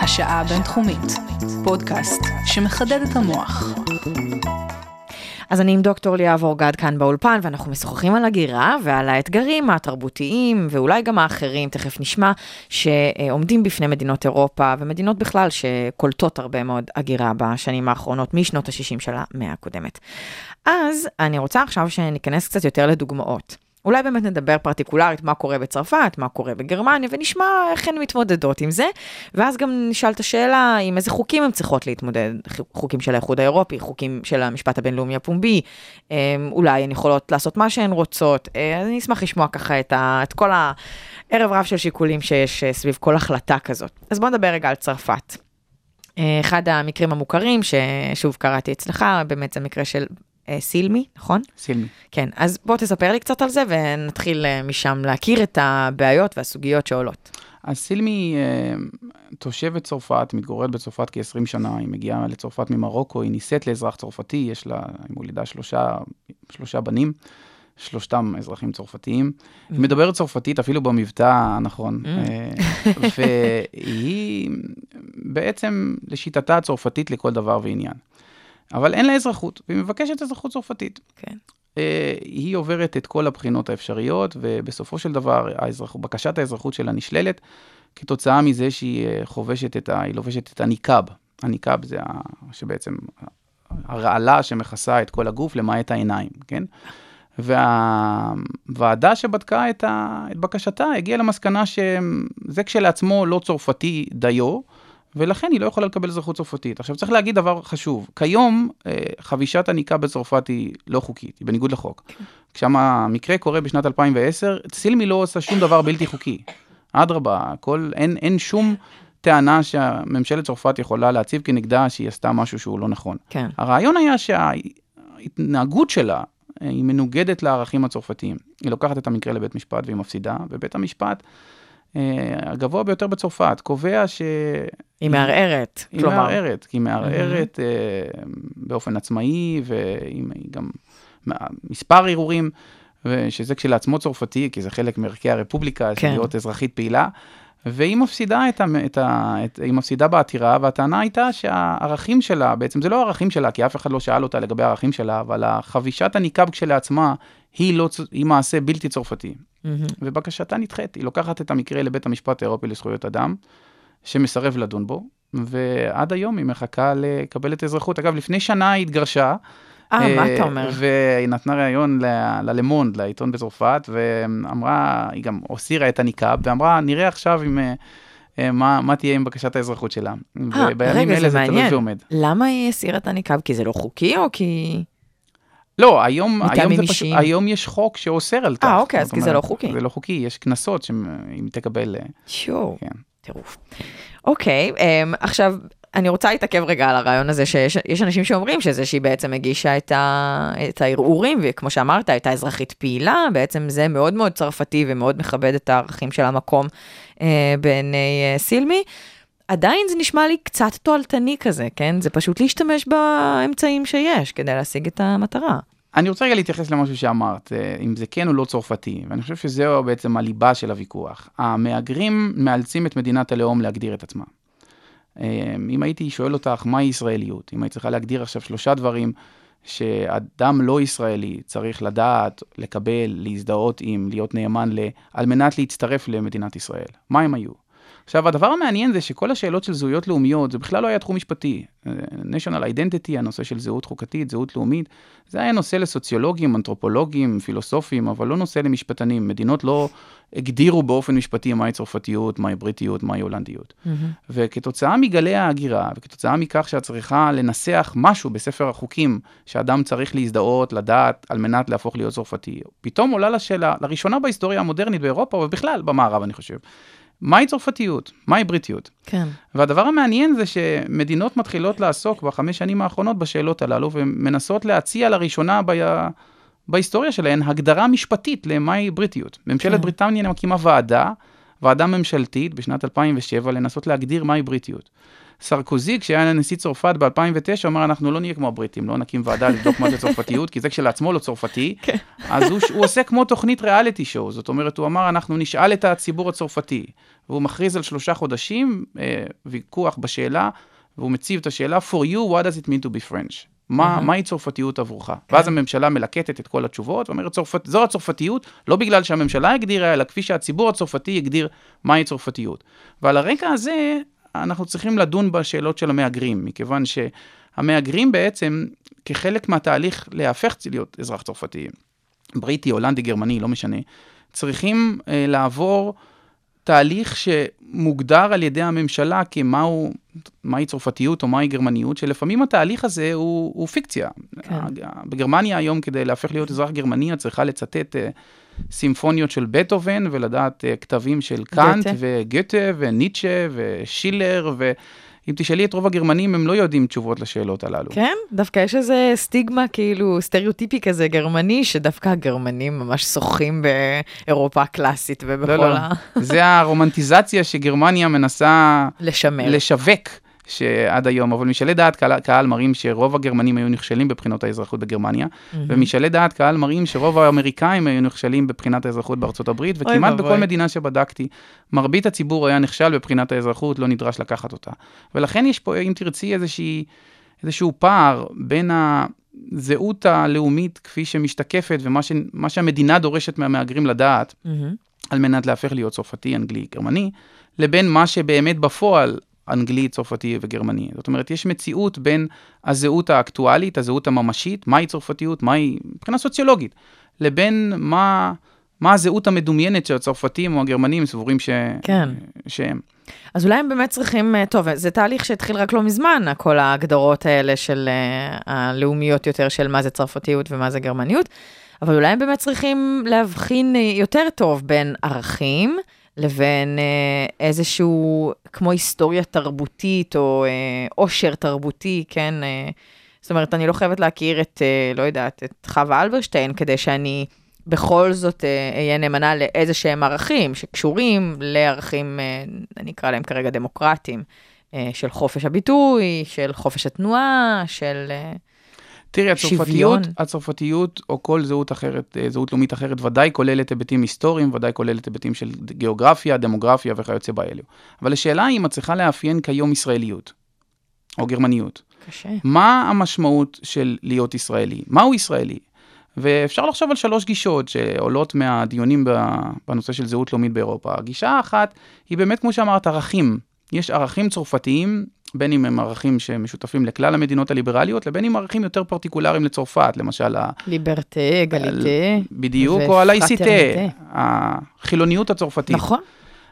השעה הבינתחומית, פודקאסט שמחדד את המוח. אז אני עם דוקטור ליאב אורגד כאן באולפן, ואנחנו משוחחים על הגירה ועל האתגרים התרבותיים, ואולי גם האחרים, תכף נשמע, שעומדים בפני מדינות אירופה, ומדינות בכלל שקולטות הרבה מאוד הגירה בשנים האחרונות, משנות ה-60 של המאה הקודמת. אז אני רוצה עכשיו שניכנס קצת יותר לדוגמאות. אולי באמת נדבר פרטיקולרית מה קורה בצרפת, מה קורה בגרמניה, ונשמע איך הן מתמודדות עם זה, ואז גם נשאל את השאלה עם איזה חוקים הן צריכות להתמודד, חוקים של האיחוד האירופי, חוקים של המשפט הבינלאומי הפומבי, אה, אולי הן יכולות לעשות מה שהן רוצות, אה, אז אני אשמח לשמוע ככה את, ה, את כל הערב רב של שיקולים שיש אה, סביב כל החלטה כזאת. אז בואו נדבר רגע על צרפת. אה, אחד המקרים המוכרים, ששוב קראתי אצלך, באמת זה מקרה של אה, סילמי, נכון? סילמי. כן, אז בוא תספר לי קצת על זה ונתחיל אה, משם להכיר את הבעיות והסוגיות שעולות. אז סילמי אה, תושבת צרפת, מתגוררת בצרפת כ-20 שנה, היא מגיעה לצרפת ממרוקו, היא נישאת לאזרח צרפתי, יש לה, היא מולידה שלושה, שלושה בנים, שלושתם אזרחים צרפתיים. היא מדברת צרפתית אפילו במבטא הנכון, אה, והיא בעצם לשיטתה צרפתית לכל דבר ועניין. אבל אין לה אזרחות, והיא מבקשת אזרחות צרפתית. כן. אה, היא עוברת את כל הבחינות האפשריות, ובסופו של דבר האזרח, בקשת האזרחות שלה נשללת, כתוצאה מזה שהיא אה, חובשת את ה... היא לובשת את הניקאב. הניקאב זה ה, שבעצם הרעלה שמכסה את כל הגוף, למעט העיניים, כן? והוועדה שבדקה את, ה, את בקשתה הגיעה למסקנה שזה כשלעצמו לא צרפתי דיו, ולכן היא לא יכולה לקבל אזרחות צרפתית. עכשיו צריך להגיד דבר חשוב, כיום אה, חבישת הניקה בצרפת היא לא חוקית, היא בניגוד לחוק. כשם המקרה קורה בשנת 2010, סילמי לא עושה שום דבר בלתי חוקי. אדרבה, אין, אין שום טענה שממשלת צרפת יכולה להציב כנגדה שהיא עשתה משהו שהוא לא נכון. כן. הרעיון היה שההתנהגות שלה אה, היא מנוגדת לערכים הצרפתיים. היא לוקחת את המקרה לבית משפט והיא מפסידה, ובית המשפט הגבוה ביותר בצרפת קובע ש... היא מערערת, היא כלומר. מערערת, כי היא מערערת אה, באופן עצמאי, והיא גם מספר ערעורים, שזה כשלעצמו צרפתי, כי זה חלק מערכי הרפובליקה, כן. להיות אזרחית פעילה. והיא מפסידה, את ה, את ה, את, היא מפסידה בעתירה, והטענה הייתה שהערכים שלה, בעצם זה לא הערכים שלה, כי אף אחד לא שאל אותה לגבי הערכים שלה, אבל החבישת הניקאב כשלעצמה, היא, לא, היא מעשה בלתי צרפתי. מהמם. ובקשתה נדחית. היא לוקחת את המקרה לבית המשפט האירופי לזכויות אדם, שמסרב לדון בו, ועד היום היא מחכה לקבל את האזרחות. אגב, לפני שנה היא התגרשה. אה, מה אתה אומר? והיא נתנה ראיון ללמונד, לעיתון בצרפת, ואמרה, היא גם הסירה את הניקאב, ואמרה, נראה עכשיו אם, אה, אה, מה, מה תהיה עם בקשת האזרחות שלה. אה, רגע, זה זה מעניין. ועומד. למה היא הסירה את הניקאב? כי זה לא חוקי או כי... לא, היום, היום, זה פשוט, אישיים. היום יש חוק שאוסר על כך. אה, אוקיי, אז כי זה לא חוקי. זה לא חוקי, יש קנסות שאם תקבל... אה, שואו, כן. טירוף. אוקיי, um, עכשיו, אני רוצה להתעכב רגע על הרעיון הזה שיש יש אנשים שאומרים שזה שהיא בעצם הגישה את, ה, את הערעורים, וכמו שאמרת, הייתה אזרחית פעילה, בעצם זה מאוד מאוד צרפתי ומאוד מכבד את הערכים של המקום uh, בעיני uh, סילמי. עדיין זה נשמע לי קצת תועלתני כזה, כן? זה פשוט להשתמש באמצעים שיש כדי להשיג את המטרה. אני רוצה רגע להתייחס למשהו שאמרת, אה, אם זה כן או לא צרפתי, ואני חושב שזהו בעצם הליבה של הוויכוח. המהגרים מאלצים את מדינת הלאום להגדיר את עצמה. אה, אם הייתי שואל אותך מהי ישראליות, אם היית צריכה להגדיר עכשיו שלושה דברים שאדם לא ישראלי צריך לדעת, לקבל, להזדהות עם, להיות נאמן ל... על מנת להצטרף למדינת ישראל, מה הם היו? עכשיו, הדבר המעניין זה שכל השאלות של זהויות לאומיות, זה בכלל לא היה תחום משפטי. אה, national identity, הנושא של זהות חוקתית, זהות לאומית, זה היה נושא לסוציולוגים, אנתרופולוגים, פילוסופים, אבל לא נושא למשפטנים. מדינות לא הגדירו באופן משפטי מהי צרפתיות, מהי בריטיות, מהי הולנדיות. וכתוצאה מגלי ההגירה, וכתוצאה מכך שאת צריכה לנסח משהו בספר החוקים, שאדם צריך להזדהות, לדעת, על מנת להפוך להיות צרפתי, פתאום עולה לשאלה, לראשונה בהיסטוריה המודרנית באירופה, ובכלל במערב, אני חושב, מהי צרפתיות? מהי בריטיות? כן. והדבר המעניין זה שמדינות מתחילות לעסוק בחמש שנים האחרונות בשאלות הללו, ומנסות להציע לראשונה ב... בהיסטוריה שלהן הגדרה משפטית למהי בריטיות. ממשלת כן. בריטניה מקימה ועדה, ועדה ממשלתית בשנת 2007, לנסות להגדיר מהי בריטיות. סרקוזי, כשהיה נשיא צרפת ב-2009, אמר, אנחנו לא נהיה כמו הבריטים, לא נקים ועדה לבדוק מה זה צרפתיות, כי זה כשלעצמו לא צרפתי. אז הוא, הוא עושה כמו תוכנית ריאליטי שואו, זאת אומרת, הוא אמר, אנחנו נשאל את הציבור הצרפתי. והוא מכריז על שלושה חודשים, אה, ויכוח בשאלה, והוא מציב את השאלה, for you, what does it mean to be French? מה, מהי צרפתיות עבורך? ואז הממשלה מלקטת את כל התשובות, ואומרת, צרפת, זו הצרפתיות, לא בגלל שהממשלה הגדירה, אלא כפי שהציבור הצרפתי הגדיר מהי צרפתיות. ועל הרקע הזה, אנחנו צריכים לדון בשאלות של המהגרים, מכיוון שהמהגרים בעצם, כחלק מהתהליך להפך להיות אזרח צרפתי, בריטי, הולנדי, גרמני, לא משנה, צריכים אה, לעבור תהליך שמוגדר על ידי הממשלה כמהו, מהי צרפתיות או מהי גרמניות, שלפעמים התהליך הזה הוא, הוא פיקציה. כן. בגרמניה היום, כדי להפך להיות אזרח גרמני, את צריכה לצטט אה, סימפוניות של בטהובן ולדעת אה, כתבים של קאנט גתה. וגתה וניטשה ושילר, ואם תשאלי את רוב הגרמנים, הם לא יודעים תשובות לשאלות הללו. כן, דווקא יש איזה סטיגמה כאילו סטריאוטיפי כזה גרמני, שדווקא הגרמנים ממש שוחים באירופה הקלאסית ובכל לא, לא, ה... זה הרומנטיזציה שגרמניה מנסה לשמר. לשווק שעד היום, אבל משאלי דעת קהל, קהל מראים שרוב הגרמנים היו נכשלים בבחינות האזרחות בגרמניה, ומשאלי דעת קהל מראים שרוב האמריקאים היו נכשלים בבחינת האזרחות בארצות הברית, וכמעט. בכל מדינה שבדקתי, מרבית הציבור היה נכשל בבחינת האזרחות, לא נדרש לקחת אותה. ולכן יש פה, אם תרצי, איזושהי, איזשהו פער בין הזהות הלאומית כפי שמשתקפת ומה ש, מה שהמדינה דורשת מהמהגרים לדעת, מהמם. על מנת להפך להיות צרפתי, אנגלי, גרמני, לבין מה שבאמת בפועל אנגלי, צרפתי וגרמני. זאת אומרת, יש מציאות בין הזהות האקטואלית, הזהות הממשית, מהי צרפתיות, מהי, מבחינה סוציולוגית, לבין מה, מה הזהות המדומיינת שהצרפתים או הגרמנים סבורים ש... כן. שהם. אז אולי הם באמת צריכים, אה, טוב, זה תהליך שהתחיל רק לא מזמן, כל ההגדרות האלה של אה, הלאומיות יותר של מה זה צרפתיות ומה זה גרמניות, אבל אולי הם באמת צריכים להבחין אה, יותר טוב בין ערכים לבין אה, איזשהו, כמו היסטוריה תרבותית או אה, עושר תרבותי, כן? אה, זאת אומרת, אני לא חייבת להכיר את, לא יודעת, את חווה אלברשטיין כדי שאני בכל זאת אה, אהיה נאמנה לאיזה שהם ערכים שקשורים לערכים, אני אקרא להם כרגע דמוקרטיים, של חופש הביטוי, של חופש התנועה, של... תראי. הצרפתיות, הצרפתיות או כל זהות אחרת, אה, זהות לאומית אחרת, ודאי כוללת היבטים היסטוריים, ודאי כוללת היבטים של גיאוגרפיה, דמוגרפיה וכיוצא באלו. אבל השאלה היא אם את צריכה לאפיין כיום ישראליות, או גרמניות. קשה. מה המשמעות של להיות ישראלי? מהו ישראלי? ואפשר לחשוב על שלוש גישות שעולות מהדיונים בנושא של זהות לאומית באירופה. הגישה האחת היא באמת, כמו שאמרת, ערכים. יש ערכים צרפתיים, בין אם הם ערכים שמשותפים לכלל המדינות הליברליות, לבין אם ערכים יותר פרטיקולריים לצרפת, למשל ה- ליברטה, גליטה. בדיוק, או ופרטרניטה. החילוניות הצרפתית. נכון.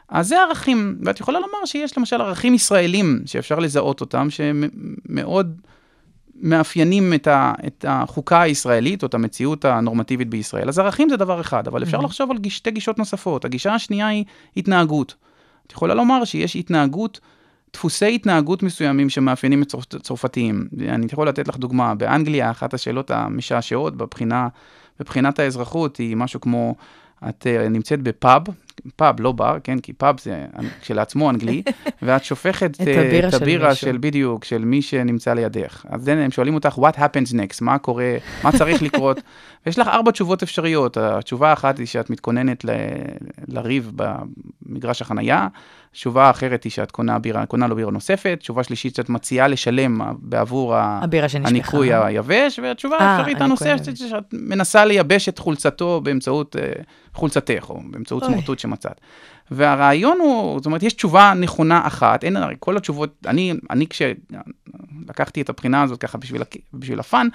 אז זה ערכים, ואת יכולה לומר שיש למשל ערכים ישראלים שאפשר לזהות אותם, שמאוד מאפיינים את, ה, את החוקה הישראלית או את המציאות הנורמטיבית בישראל. אז ערכים זה דבר אחד, אבל אפשר לחשוב על שתי גישות נוספות. הגישה השנייה היא התנהגות. את יכולה לומר שיש התנהגות, דפוסי התנהגות מסוימים שמאפיינים את צרפ, צרפתיים. אני יכול לתת לך דוגמה, באנגליה אחת השאלות המשעשעות בבחינה, בבחינת האזרחות היא משהו כמו, את אה, נמצאת בפאב, פאב, לא בר, כן, כי פאב זה כשלעצמו אנגלי, ואת שופכת את אה, הבירה את של הבירה מישהו. של, בדיוק, של מי שנמצא לידך. אז then הם שואלים אותך, what happens next, מה קורה, מה צריך לקרות, ויש לך ארבע תשובות אפשריות. התשובה האחת היא שאת מתכוננת ל- לריב במגרש החנייה, תשובה האחרת היא שאת קונה, בירה, קונה לו בירה נוספת, תשובה שלישית שאת מציעה לשלם בעבור הבירה. הניקוי היבש, והתשובה אה, האפשרית הניקוי הנוספת. שאת מנסה לייבש את חולצתו באמצעות אה, חולצתך, או באמצעות. סמרטוט שמצאת. והרעיון הוא, זאת אומרת, יש תשובה נכונה אחת, אין, הרי כל התשובות, אני, אני כשלקחתי את הבחינה הזאת ככה בשביל, בשביל הפאן,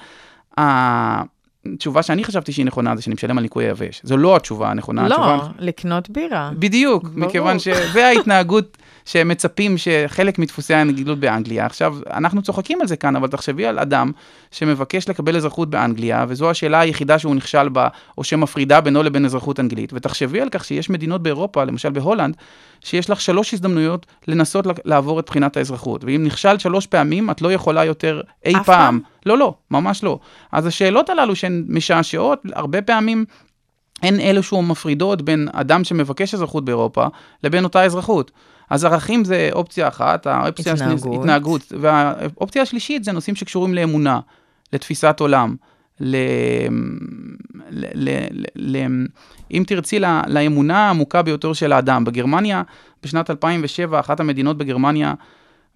התשובה שאני חשבתי שהיא נכונה זה שאני משלם על ניקוי היבש. זו לא התשובה הנכונה. התשובה לא, לקנות בירה. בדיוק, ברור. מכיוון שזה ההתנהגות שהם מצפים שחלק מדפוסי הנגילות באנגליה. עכשיו, אנחנו צוחקים על זה כאן, אבל תחשבי על אדם שמבקש לקבל אזרחות באנגליה, וזו השאלה היחידה שהוא נכשל בה, או שמפרידה בינו לבין אזרחות אנגלית. ותחשבי על כך שיש מדינות באירופה, למשל בהולנד, שיש לך שלוש הזדמנויות לנסות לעבור את בחינת האזרחות. ואם נכשלת שלוש פעמים, את לא יכולה יותר אי פעם. פעם? לא, לא, ממש לא. אז השאלות הללו שהן משעשעות, הרבה פעמים הן אלו שהוא מפרידות בין אדם שמבקש אזרחות באירופה לבין אותה אזרחות. אז ערכים זה אופציה אחת, האופציה התנהגות. התנהגות, והאופציה השלישית זה נושאים שקשורים לאמונה, לתפיסת עולם, ל... ל... ל... ל... ל... אם תרצי, ל... לאמונה העמוקה ביותר של האדם. בגרמניה, בשנת 2007, אחת המדינות בגרמניה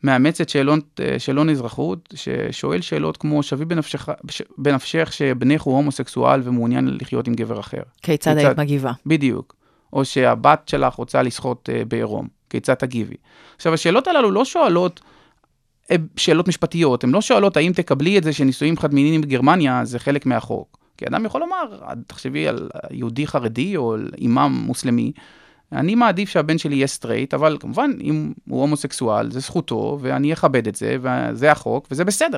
מאמצת שאלון, שאלון אזרחות, ששואל שאלות כמו, שווי בנפשך, בנפשך שבנך הוא הומוסקסואל ומעוניין לחיות עם גבר אחר. כיצד היית מגיבה? בדיוק. או שהבת שלך רוצה לשחות אה, בעירום, כיצד תגיבי. עכשיו, השאלות הללו לא שואלות אה, שאלות משפטיות, הן לא שואלות האם תקבלי את זה שנישואים חד-מיניים בגרמניה זה חלק מהחוק. כי אדם יכול לומר, תחשבי על יהודי חרדי או על אימאם מוסלמי, אני מעדיף שהבן שלי יהיה סטרייט, אבל כמובן, אם הוא הומוסקסואל, זה זכותו, ואני אכבד את זה, וזה החוק, וזה בסדר.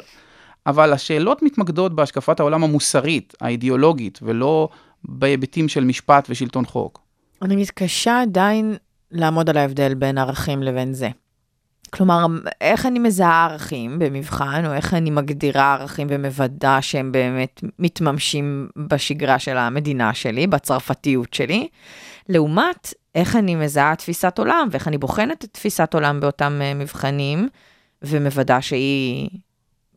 אבל השאלות מתמקדות בהשקפת העולם המוסרית, האידיאולוגית, ולא בהיבטים של משפט ושלטון חוק. אני מתקשה עדיין לעמוד על ההבדל בין ערכים לבין זה. כלומר, איך אני מזהה ערכים במבחן, או איך אני מגדירה ערכים ומוודא שהם באמת מתממשים בשגרה של המדינה שלי, בצרפתיות שלי, לעומת איך אני מזהה תפיסת עולם, ואיך אני בוחנת את תפיסת עולם באותם אה, מבחנים, ומוודא שהיא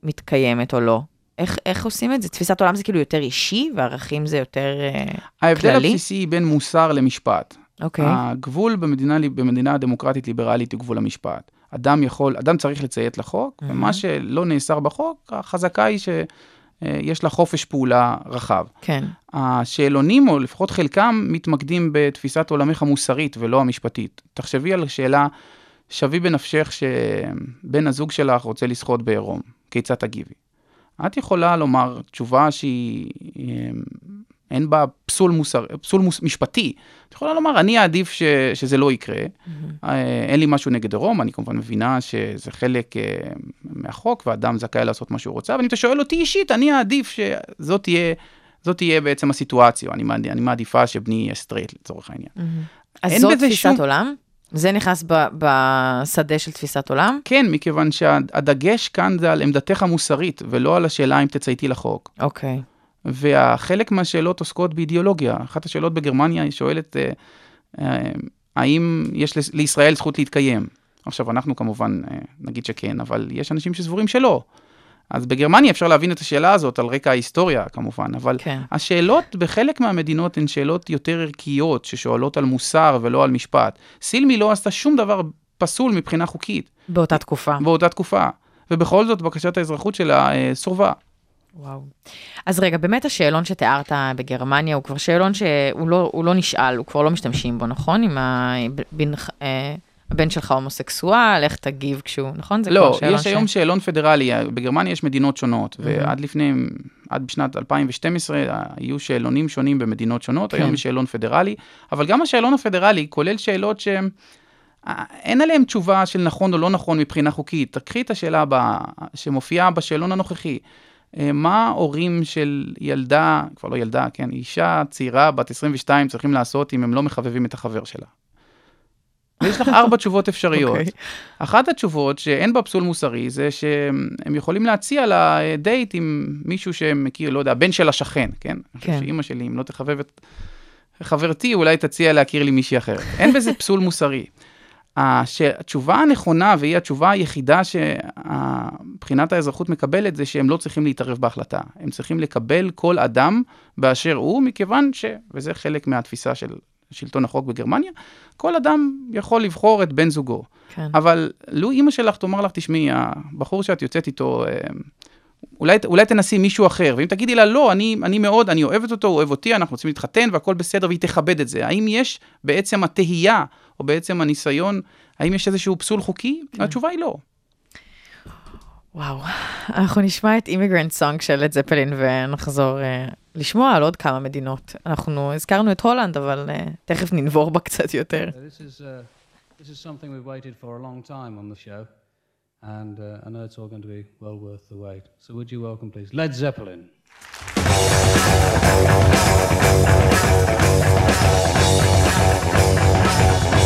מתקיימת או לא. איך, איך עושים את זה? תפיסת עולם זה כאילו יותר אישי, וערכים זה יותר uh, ההבדל כללי? הבסיסי בין מוסר למשפט. אוקיי. הגבול במדינה, במדינה דמוקרטית ליברלית הוא גבול המשפט. אדם יכול, אדם צריך לציית לחוק, Mhm. ומה שלא נאסר בחוק, החזקה היא שיש לה חופש פעולה רחב. כן. השאלונים, או לפחות חלקם, מתמקדים בתפיסת עולמך המוסרית ולא המשפטית. תחשבי על שאלה, שווי בנפשך שבן הזוג שלך רוצה לשחות בעירום, כיצד תגיבי? את יכולה לומר תשובה שהיא, אה, אין בה פסול, מוסר, פסול מוס, משפטי. את יכולה לומר, אני אעדיף ש, שזה לא יקרה. אה, אין לי משהו נגד עירום, אני כמובן מבינה שזה חלק אה, מהחוק, ואדם זכאי לעשות מה שהוא רוצה, אבל אם אתה שואל אותי אישית, אני אעדיף שזאת תהיה, זאת תהיה בעצם הסיטואציה. אני, מעד- אני מעדיפה שבני יהיה סטרייט לצורך העניין. אז אין זו בזה תפיסת שום- עולם? זה נכנס ב- בשדה של תפיסת עולם? כן, מכיוון שהדגש כאן זה על עמדתך המוסרית, ולא על השאלה אם תצייתי לחוק. אוקיי. וחלק מהשאלות עוסקות באידיאולוגיה. אחת השאלות בגרמניה היא שואלת, אה, אה, האם יש לישראל זכות להתקיים? עכשיו, אנחנו כמובן אה, נגיד שכן, אבל יש אנשים שסבורים שלא. אז בגרמניה אפשר להבין את השאלה הזאת על רקע ההיסטוריה כמובן, אבל כן. השאלות בחלק מהמדינות הן שאלות יותר ערכיות, ששואלות על מוסר ולא על משפט. סילמי לא עשתה שום דבר פסול מבחינה חוקית באותה תקופה. באותה תקופה, ובכל זאת בקשת האזרחות שלה אה, סורבה. וואו. אז רגע, באמת השאלון שתיארת בגרמניה הוא כבר שאלון שהוא לא, לא נשאל, הוא כבר לא משתמשים בו, נכון? עם הבן, אה, הבן שלך הומוסקסואל, איך תגיב כשהוא, נכון? זה לא, כבר שאלון יש היום שאלון פדרלי, בגרמניה יש מדינות שונות, Mhm. ועד לפני, עד בשנת 2012 היו שאלונים שונים במדינות שונות, כן. היום יש שאלון פדרלי, אבל גם השאלון הפדרלי כולל שאלות שהן, אה, אין עליהן תשובה של נכון או לא נכון מבחינה חוקית. תקחי את השאלה הבאה, שמופיעה בשאלון הנוכחי. אה, מה הורים של ילדה, כבר לא ילדה, כן, אישה צעירה בת 22 צריכים לעשות אם הם לא מחבבים את החבר שלה? ויש לך ארבע תשובות אפשריות. אוקיי. אחת התשובות שאין בה פסול מוסרי זה שהם יכולים להציע לה אה, דייט עם מישהו שמכיר, לא יודע, הבן של השכן, כן? אני חושב כן. שאימא שלי, אם לא תחבב את חברתי, אולי תציע להכיר לי מישהי אחרת. אין בזה פסול מוסרי. התשובה הנכונה, והיא התשובה היחידה שבחינת האזרחות מקבלת, זה שהם לא צריכים להתערב בהחלטה. הם צריכים לקבל כל אדם באשר הוא, מכיוון ש... וזה חלק מהתפיסה של שלטון החוק בגרמניה, כל אדם יכול לבחור את בן זוגו. כן. אבל לו אימא שלך תאמר לך, תשמעי, הבחור שאת יוצאת איתו, אה, אולי, אולי תנסי מישהו אחר, ואם תגידי לה, לא, אני, אני מאוד, אני אוהבת אותו, הוא אוהב אותי, אנחנו רוצים להתחתן והכל בסדר, והיא תכבד את זה. האם יש בעצם התהייה, או בעצם הניסיון, האם יש איזשהו פסול חוקי? כן. התשובה היא לא. וואו. אנחנו נשמע את אימיגרנט סונג של לד זפלין ונחזור uh, לשמוע על עוד כמה מדינות. אנחנו הזכרנו את הולנד, אבל uh, תכף ננבור בה קצת יותר. This is, uh, this is something we've waited for a long time on the show, and uh, I know it's all going to be well worth the wait. So, would you welcome, please, Led Zeppelin? Fight the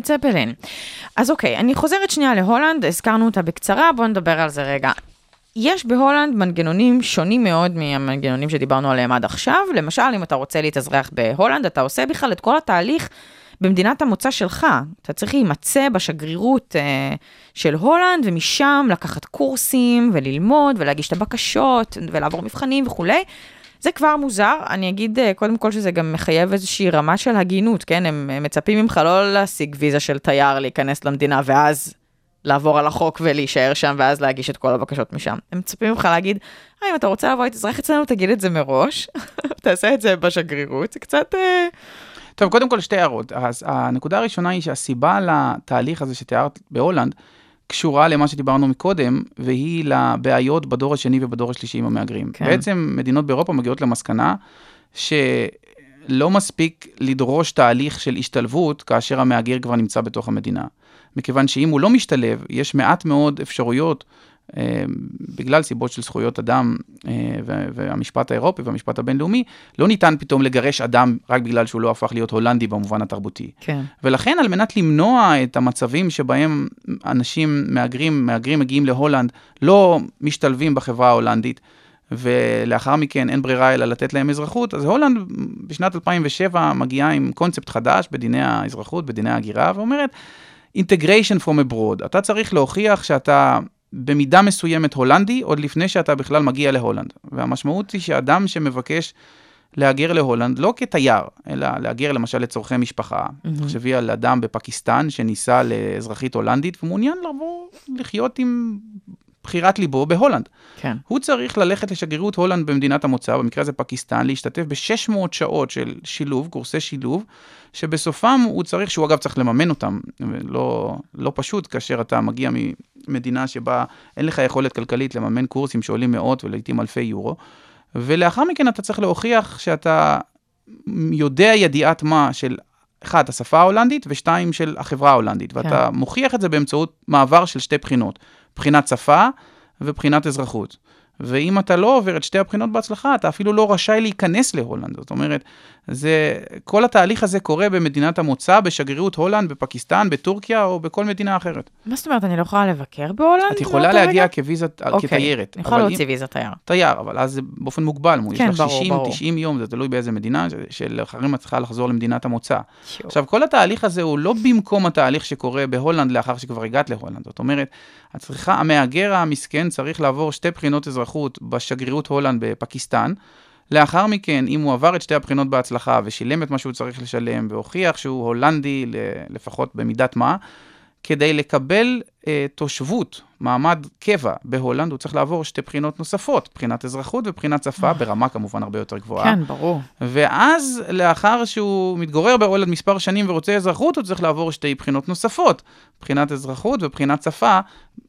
לד זפלין. אז אוקיי, אני חוזרת שנייה להולנד, הזכרנו אותה בקצרה, בואו נדבר על זה רגע. יש בהולנד מנגנונים שונים מאוד מהמנגנונים שדיברנו עליהם עד עכשיו. למשל, אם אתה רוצה להתאזרח בהולנד, אתה עושה בכלל את כל התהליך במדינת המוצא שלך. אתה צריך להימצא בשגרירות אה, של הולנד, ומשם לקחת קורסים וללמוד ולהגיש את הבקשות ולעבור מבחנים וכולי. זה כבר מוזר, אני אגיד אה, קודם כל שזה גם מחייב איזושהי רמה של הגינות, כן? הם, הם מצפים ממך לא להשיג ויזה של תייר, להיכנס למדינה ואז לעבור על החוק ולהישאר שם ואז להגיש את כל הבקשות משם. הם מצפים ממך להגיד, אה, אם אתה רוצה לבוא להתאזרח אצלנו, תגיד את זה מראש, תעשה את זה בשגרירות, זה קצת... אה... טוב, קודם כל שתי הערות. הנקודה הראשונה היא שהסיבה לתהליך הזה שתיארת בהולנד, קשורה למה שדיברנו מקודם, והיא לבעיות בדור השני ובדור השלישי עם המהגרים. כן. בעצם מדינות באירופה מגיעות למסקנה שלא מספיק לדרוש תהליך של השתלבות כאשר המהגר כבר נמצא בתוך המדינה. מכיוון שאם הוא לא משתלב, יש מעט מאוד אפשרויות, בגלל סיבות של זכויות אדם אה, והמשפט האירופי והמשפט הבינלאומי, לא ניתן פתאום לגרש אדם רק בגלל שהוא לא הפך להיות הולנדי במובן התרבותי. כן. ולכן על מנת למנוע את המצבים שבהם אנשים מהגרים, מהגרים מגיעים להולנד, לא משתלבים בחברה ההולנדית, ולאחר מכן אין ברירה אלא לתת להם אזרחות, אז הולנד בשנת 2007 מגיעה עם קונספט חדש בדיני האזרחות, בדיני ההגירה, ואומרת, integration from abroad, אתה צריך להוכיח שאתה במידה מסוימת הולנדי, עוד לפני שאתה בכלל מגיע להולנד. והמשמעות היא שאדם שמבקש להגר להולנד, לא כתייר, אלא להגר למשל לצורכי משפחה. תחשבי על אדם בפקיסטן שניסה לאזרחית הולנדית ומעוניין לבוא לחיות עם בחירת ליבו בהולנד. כן. הוא צריך ללכת לשגרירות הולנד במדינת המוצא, במקרה הזה פקיסטן, להשתתף ב-600 שעות של שילוב, קורסי שילוב, שבסופם הוא צריך, שהוא אגב צריך לממן אותם, לא, לא פשוט כאשר אתה מגיע ממדינה שבה אין לך יכולת כלכלית לממן קורסים שעולים מאות ולעיתים אלפי יורו, ולאחר מכן אתה צריך להוכיח שאתה יודע ידיעת מה של אחד, השפה ההולנדית, ושתיים, של החברה ההולנדית. ואתה כן. מוכיח את זה באמצעות מעבר של שתי בחינות, בחינת שפה ובחינת אזרחות. ואם אתה לא עובר את שתי הבחינות בהצלחה, אתה אפילו לא רשאי להיכנס להולנד. זאת אומרת, זה, כל התהליך הזה קורה במדינת המוצא, בשגרירות הולנד, בפקיסטן, בטורקיה או בכל מדינה אחרת. מה זאת אומרת, אני לא יכולה לבקר בהולנד? את יכולה להגיע? כוויזת, אוקיי, כתיירת. אני יכולה להוציא ויזה תייר. תייר, אבל אז זה באופן מוגבל, יש כן, לך ברור, 60, ברור. 90 יום, זה תלוי באיזה מדינה, שלאחרים את צריכה לחזור למדינת המוצא. שיו. עכשיו, כל התהליך הזה הוא לא במקום התהליך שקורה בהולנד לאחר שכבר הגעת להולנד. זאת אומרת, את צריכה, המהגר המסכן צריך לעבור שתי בחינות אזרחות בשגרירות הולנד בפקיסטן. לאחר מכן, אם הוא עבר את שתי הבחינות בהצלחה ושילם את מה שהוא צריך לשלם והוכיח שהוא הולנדי לפחות במידת מה, כדי לקבל אה, תושבות, מעמד קבע בהולנד, הוא צריך לעבור שתי בחינות נוספות, בחינת אזרחות ובחינת שפה, ברמה כמובן הרבה יותר גבוהה. כן, ברור. ואז, לאחר שהוא מתגורר בהולנד מספר שנים ורוצה אזרחות, הוא צריך לעבור שתי בחינות נוספות, בחינת אזרחות ובחינת שפה,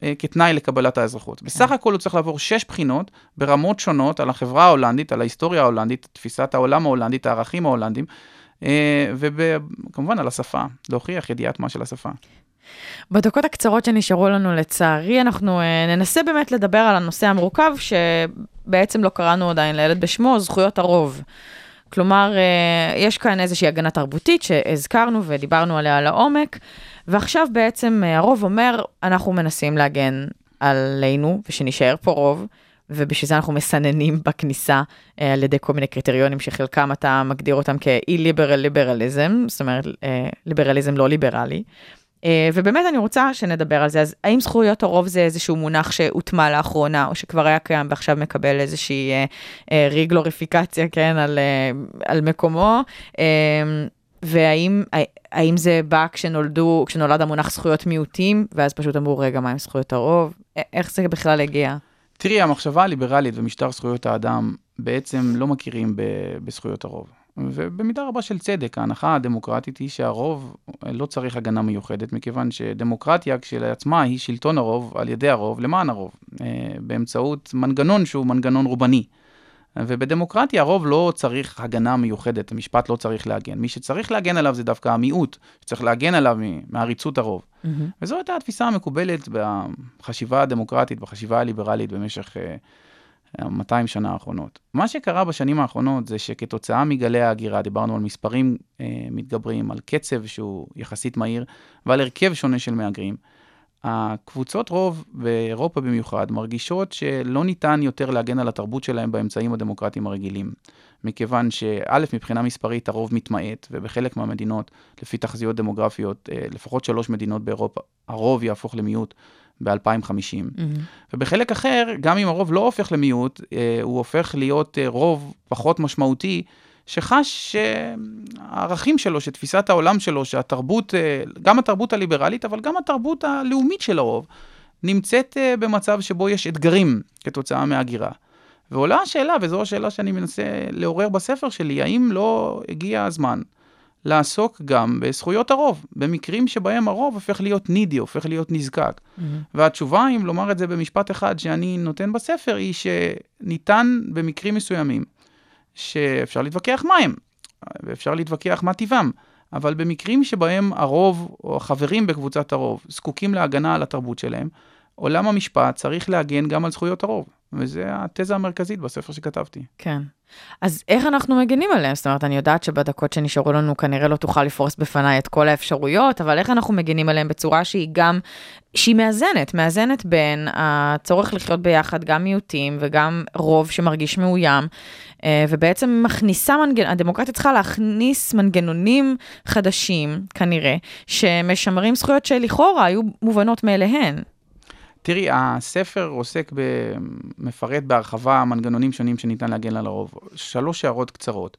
אה, כתנאי לקבלת האזרחות. בסך הכל הוא צריך לעבור שש בחינות ברמות שונות על החברה ההולנדית, על ההיסטוריה ההולנדית, תפיסת העולם ההולנדית, הערכים ההולנדים, אה, וכמובן על השפה, להוכיח ידיעת מה של השפה. בדקות הקצרות שנשארו לנו, לצערי, אנחנו אה, ננסה באמת לדבר על הנושא המורכב, שבעצם לא קראנו עדיין לילד בשמו, זכויות הרוב. כלומר, אה, יש כאן איזושהי הגנה תרבותית שהזכרנו ודיברנו עליה לעומק, ועכשיו בעצם אה, הרוב אומר, אנחנו מנסים להגן עלינו, ושנישאר פה רוב, ובשביל זה אנחנו מסננים בכניסה אה, על ידי כל מיני קריטריונים שחלקם אתה מגדיר אותם כאי-ליברל ליברליזם, זאת אומרת, אה, ליברליזם לא ליברלי. אה, ובאמת אני רוצה שנדבר על זה, אז האם זכויות הרוב זה איזשהו מונח שהוטמע לאחרונה, או שכבר היה קיים ועכשיו מקבל איזושהי אה, אה, ריגלוריפיקציה, כן, על, אה, על מקומו, אה, והאם האם זה בא כשנולדו, כשנולד המונח זכויות מיעוטים, ואז פשוט אמרו, רגע, מה עם זכויות הרוב? א- איך זה בכלל הגיע? תראי, המחשבה הליברלית ומשטר זכויות האדם בעצם לא מכירים בזכויות הרוב. ובמידה רבה של צדק, ההנחה הדמוקרטית היא שהרוב לא צריך הגנה מיוחדת, מכיוון שדמוקרטיה כשלעצמה היא שלטון הרוב על ידי הרוב למען הרוב, אה, באמצעות מנגנון שהוא מנגנון רובני. ובדמוקרטיה הרוב לא צריך הגנה מיוחדת, המשפט לא צריך להגן. מי שצריך להגן עליו זה דווקא המיעוט, שצריך להגן עליו מעריצות הרוב. וזו הייתה התפיסה המקובלת בחשיבה הדמוקרטית, בחשיבה הליברלית במשך אה, 200 שנה האחרונות. מה שקרה בשנים האחרונות זה שכתוצאה מגלי ההגירה, דיברנו על מספרים אה, מתגברים, על קצב שהוא יחסית מהיר ועל הרכב שונה של מהגרים. הקבוצות רוב, באירופה במיוחד, מרגישות שלא ניתן יותר להגן על התרבות שלהם באמצעים הדמוקרטיים הרגילים. מכיוון שא', מבחינה מספרית הרוב מתמעט, ובחלק מהמדינות, לפי תחזיות דמוגרפיות, אה, לפחות שלוש מדינות באירופה, הרוב יהפוך למיעוט ב-2050. מהמם. ובחלק אחר, גם אם הרוב לא הופך למיעוט, אה, הוא הופך להיות אה, רוב פחות משמעותי, שחש שהערכים שלו, שתפיסת העולם שלו, שהתרבות, אה, גם התרבות הליברלית, אבל גם התרבות הלאומית של הרוב, נמצאת אה, במצב שבו יש אתגרים כתוצאה מהגירה. ועולה השאלה, וזו השאלה שאני מנסה לעורר בספר שלי, האם לא הגיע הזמן לעסוק גם בזכויות הרוב, במקרים שבהם הרוב הופך להיות נידי, הופך להיות נזקק. מהמם. והתשובה, אם לומר את זה במשפט אחד שאני נותן בספר, היא שניתן במקרים מסוימים, שאפשר להתווכח מה הם, ואפשר להתווכח מה טיבם, אבל במקרים שבהם הרוב, או החברים בקבוצת הרוב, זקוקים להגנה על התרבות שלהם, עולם המשפט צריך להגן גם על זכויות הרוב. וזו התזה המרכזית בספר שכתבתי. כן. אז איך אנחנו מגנים עליהם? זאת אומרת, אני יודעת שבדקות שנשארו לנו כנראה לא תוכל לפרוס בפניי את כל האפשרויות, אבל איך אנחנו מגנים עליהם בצורה שהיא גם, שהיא מאזנת, מאזנת בין הצורך לחיות ביחד, גם מיעוטים וגם רוב שמרגיש מאוים, אה, ובעצם מכניסה, מנגנ... הדמוקרטיה צריכה להכניס מנגנונים חדשים, כנראה, שמשמרים זכויות שלכאורה היו מובנות מאליהן. תראי, הספר עוסק, ב... מפרט בהרחבה מנגנונים שונים שניתן להגן על הרוב. שלוש הערות קצרות.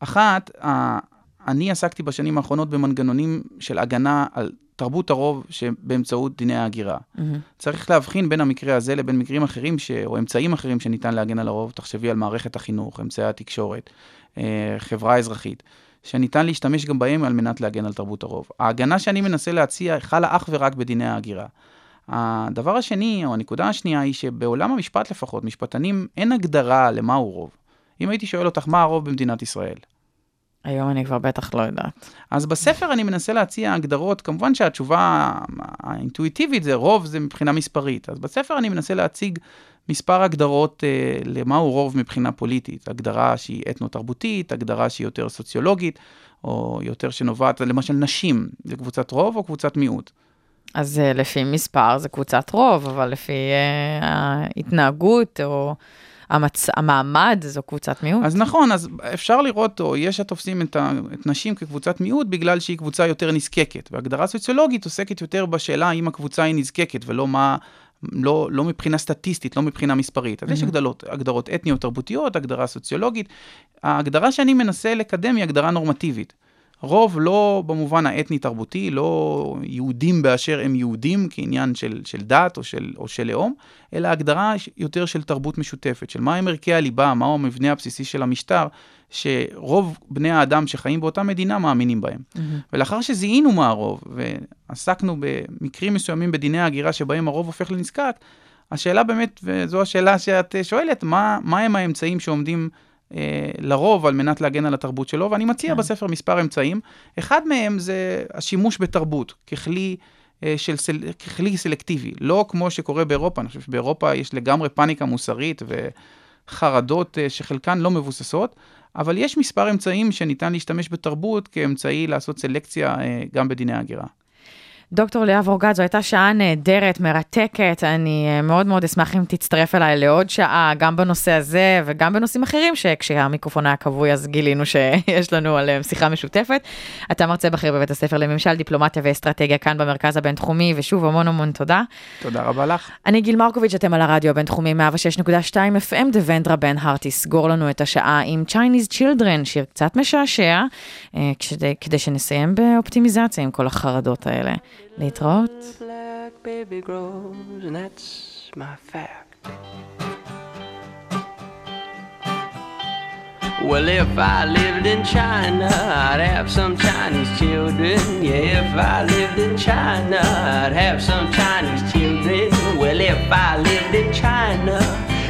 אחת, אני עסקתי בשנים האחרונות במנגנונים של הגנה על תרבות הרוב שבאמצעות דיני ההגירה. מהמם. צריך להבחין בין המקרה הזה לבין מקרים אחרים, ש... או אמצעים אחרים שניתן להגן על הרוב. תחשבי על מערכת החינוך, אמצעי התקשורת, אה, חברה אזרחית, שניתן להשתמש גם בהם על מנת להגן על תרבות הרוב. ההגנה שאני מנסה להציע חלה אך ורק בדיני ההגירה. הדבר השני, או הנקודה השנייה, היא שבעולם המשפט לפחות, משפטנים, אין הגדרה למהו רוב. אם הייתי שואל אותך מה הרוב במדינת ישראל, היום אני כבר בטח לא יודעת. אז בספר אני מנסה להציע הגדרות, כמובן שהתשובה האינטואיטיבית זה רוב, זה מבחינה מספרית. אז בספר אני מנסה להציג מספר הגדרות אה, למהו רוב מבחינה פוליטית. הגדרה שהיא אתנו-תרבותית, הגדרה שהיא יותר סוציולוגית, או יותר שנובעת, למשל נשים, זה קבוצת רוב או קבוצת מיעוט. אז אה, לפי מספר זה קבוצת רוב, אבל לפי אה, ההתנהגות או המצ... המעמד זו קבוצת מיעוט. אז נכון, אז אפשר לראות, או יש התופסים את, ה, את נשים כקבוצת מיעוט בגלל שהיא קבוצה יותר נזקקת. והגדרה סוציולוגית עוסקת יותר בשאלה האם הקבוצה היא נזקקת, ולא מה, לא, לא מבחינה סטטיסטית, לא מבחינה מספרית. אז יש מהמם. הגדרות, הגדרות אתניות תרבותיות, הגדרה סוציולוגית. ההגדרה שאני מנסה לקדם היא הגדרה נורמטיבית. רוב לא במובן האתני-תרבותי, לא יהודים באשר הם יהודים כעניין של, של דת או של, או של לאום, אלא הגדרה יותר של תרבות משותפת, של מהם ערכי הליבה, מהו המבנה הבסיסי של המשטר, שרוב בני האדם שחיים באותה מדינה מאמינים בהם. מהמם. ולאחר שזיהינו מה הרוב, ועסקנו במקרים מסוימים בדיני ההגירה שבהם הרוב הופך לנזקק, השאלה באמת, וזו השאלה שאת שואלת, מה, מה הם האמצעים שעומדים לרוב על מנת להגן על התרבות שלו, ואני מציע כן. בספר מספר אמצעים. אחד מהם זה השימוש בתרבות ככלי, אה, של, סל, ככלי סלקטיבי, לא כמו שקורה באירופה, אני חושב שבאירופה יש לגמרי פאניקה מוסרית וחרדות אה, שחלקן לא מבוססות, אבל יש מספר אמצעים שניתן להשתמש בתרבות כאמצעי לעשות סלקציה אה, גם בדיני ההגירה. דוקטור ליאב אורגד, זו הייתה שעה נהדרת, מרתקת, אני אה, מאוד מאוד אשמח אם תצטרף אליי לעוד שעה, גם בנושא הזה וגם בנושאים אחרים, שכשהמיקרופון היה כבוי אז גילינו שיש לנו עליהם שיחה משותפת. אתה מרצה בכיר בבית הספר לממשל, דיפלומטיה ואסטרטגיה כאן במרכז הבינתחומי, ושוב המון המון תודה. תודה רבה לך. אני גיל מרקוביץ', אתם על הרדיו הבינתחומי 106.2 FM, דבנדרה בן הרט יסגור לנו את השעה עם Chinese Children, שיר קצת משעשע, אה, כדי, כדי שנסיים באופטימיזציה עם כל החרדות האלה. להתראות. black baby grows, and that's my fact. Well, if I lived in China, I'd have some Chinese children. Yeah, if I lived in China, I'd have some Chinese children. Well, if I lived in China,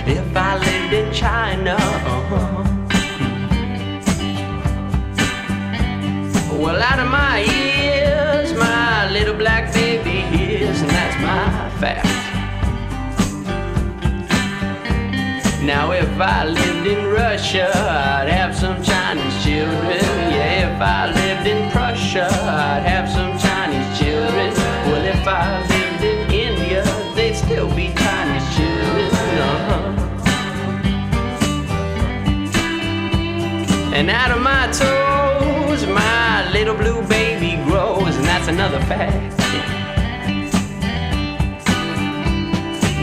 if I lived in China, uh-huh. Well, out of my Now, if I lived in Russia, I'd have some Chinese children. Yeah, if I lived in Prussia, I'd have some Chinese children. Well, if I lived in India, they'd still be Chinese children. Uh-huh. And out of my toes, my little blue baby grows, and that's another fact.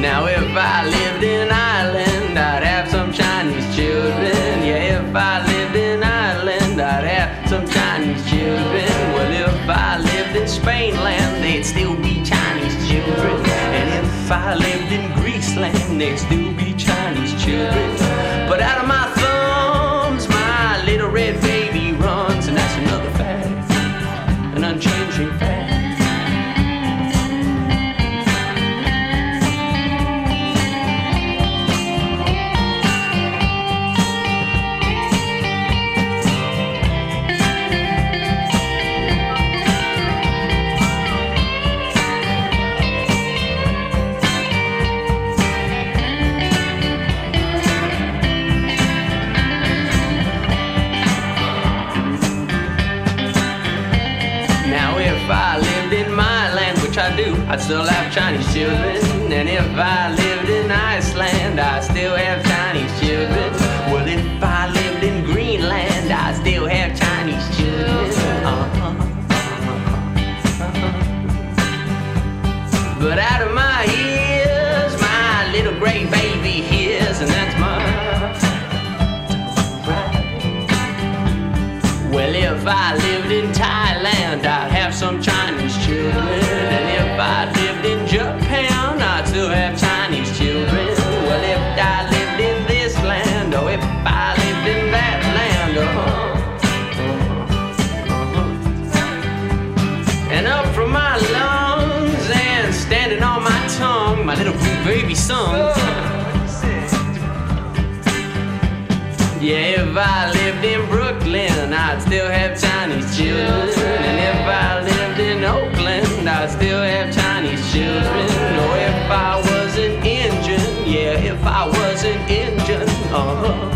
Now, if I lived in Ireland, I'd have some Chinese children. Yeah, if I lived in Ireland, I'd have some Chinese children. Well, if I lived in Spain land, they'd still be Chinese children. And if I lived in Greece land, they'd still be Chinese children. But out of my thumbs, my little red baby runs, and that's another fact, an unchanging fact. Still have Chinese children. And if I lived in Iceland, I'd still have Chinese children. Well, if I lived in Greenland, I'd still have Chinese children. Uh-huh. But out of my ears, my little gray baby hears, and that's my Well, if I lived in Thailand, I'd have some Yeah, if I lived in Brooklyn, I'd still have Chinese children. And if I lived in Oakland, I'd still have Chinese children. Or if I was an Indian, yeah, if I was an Indian, uh-huh.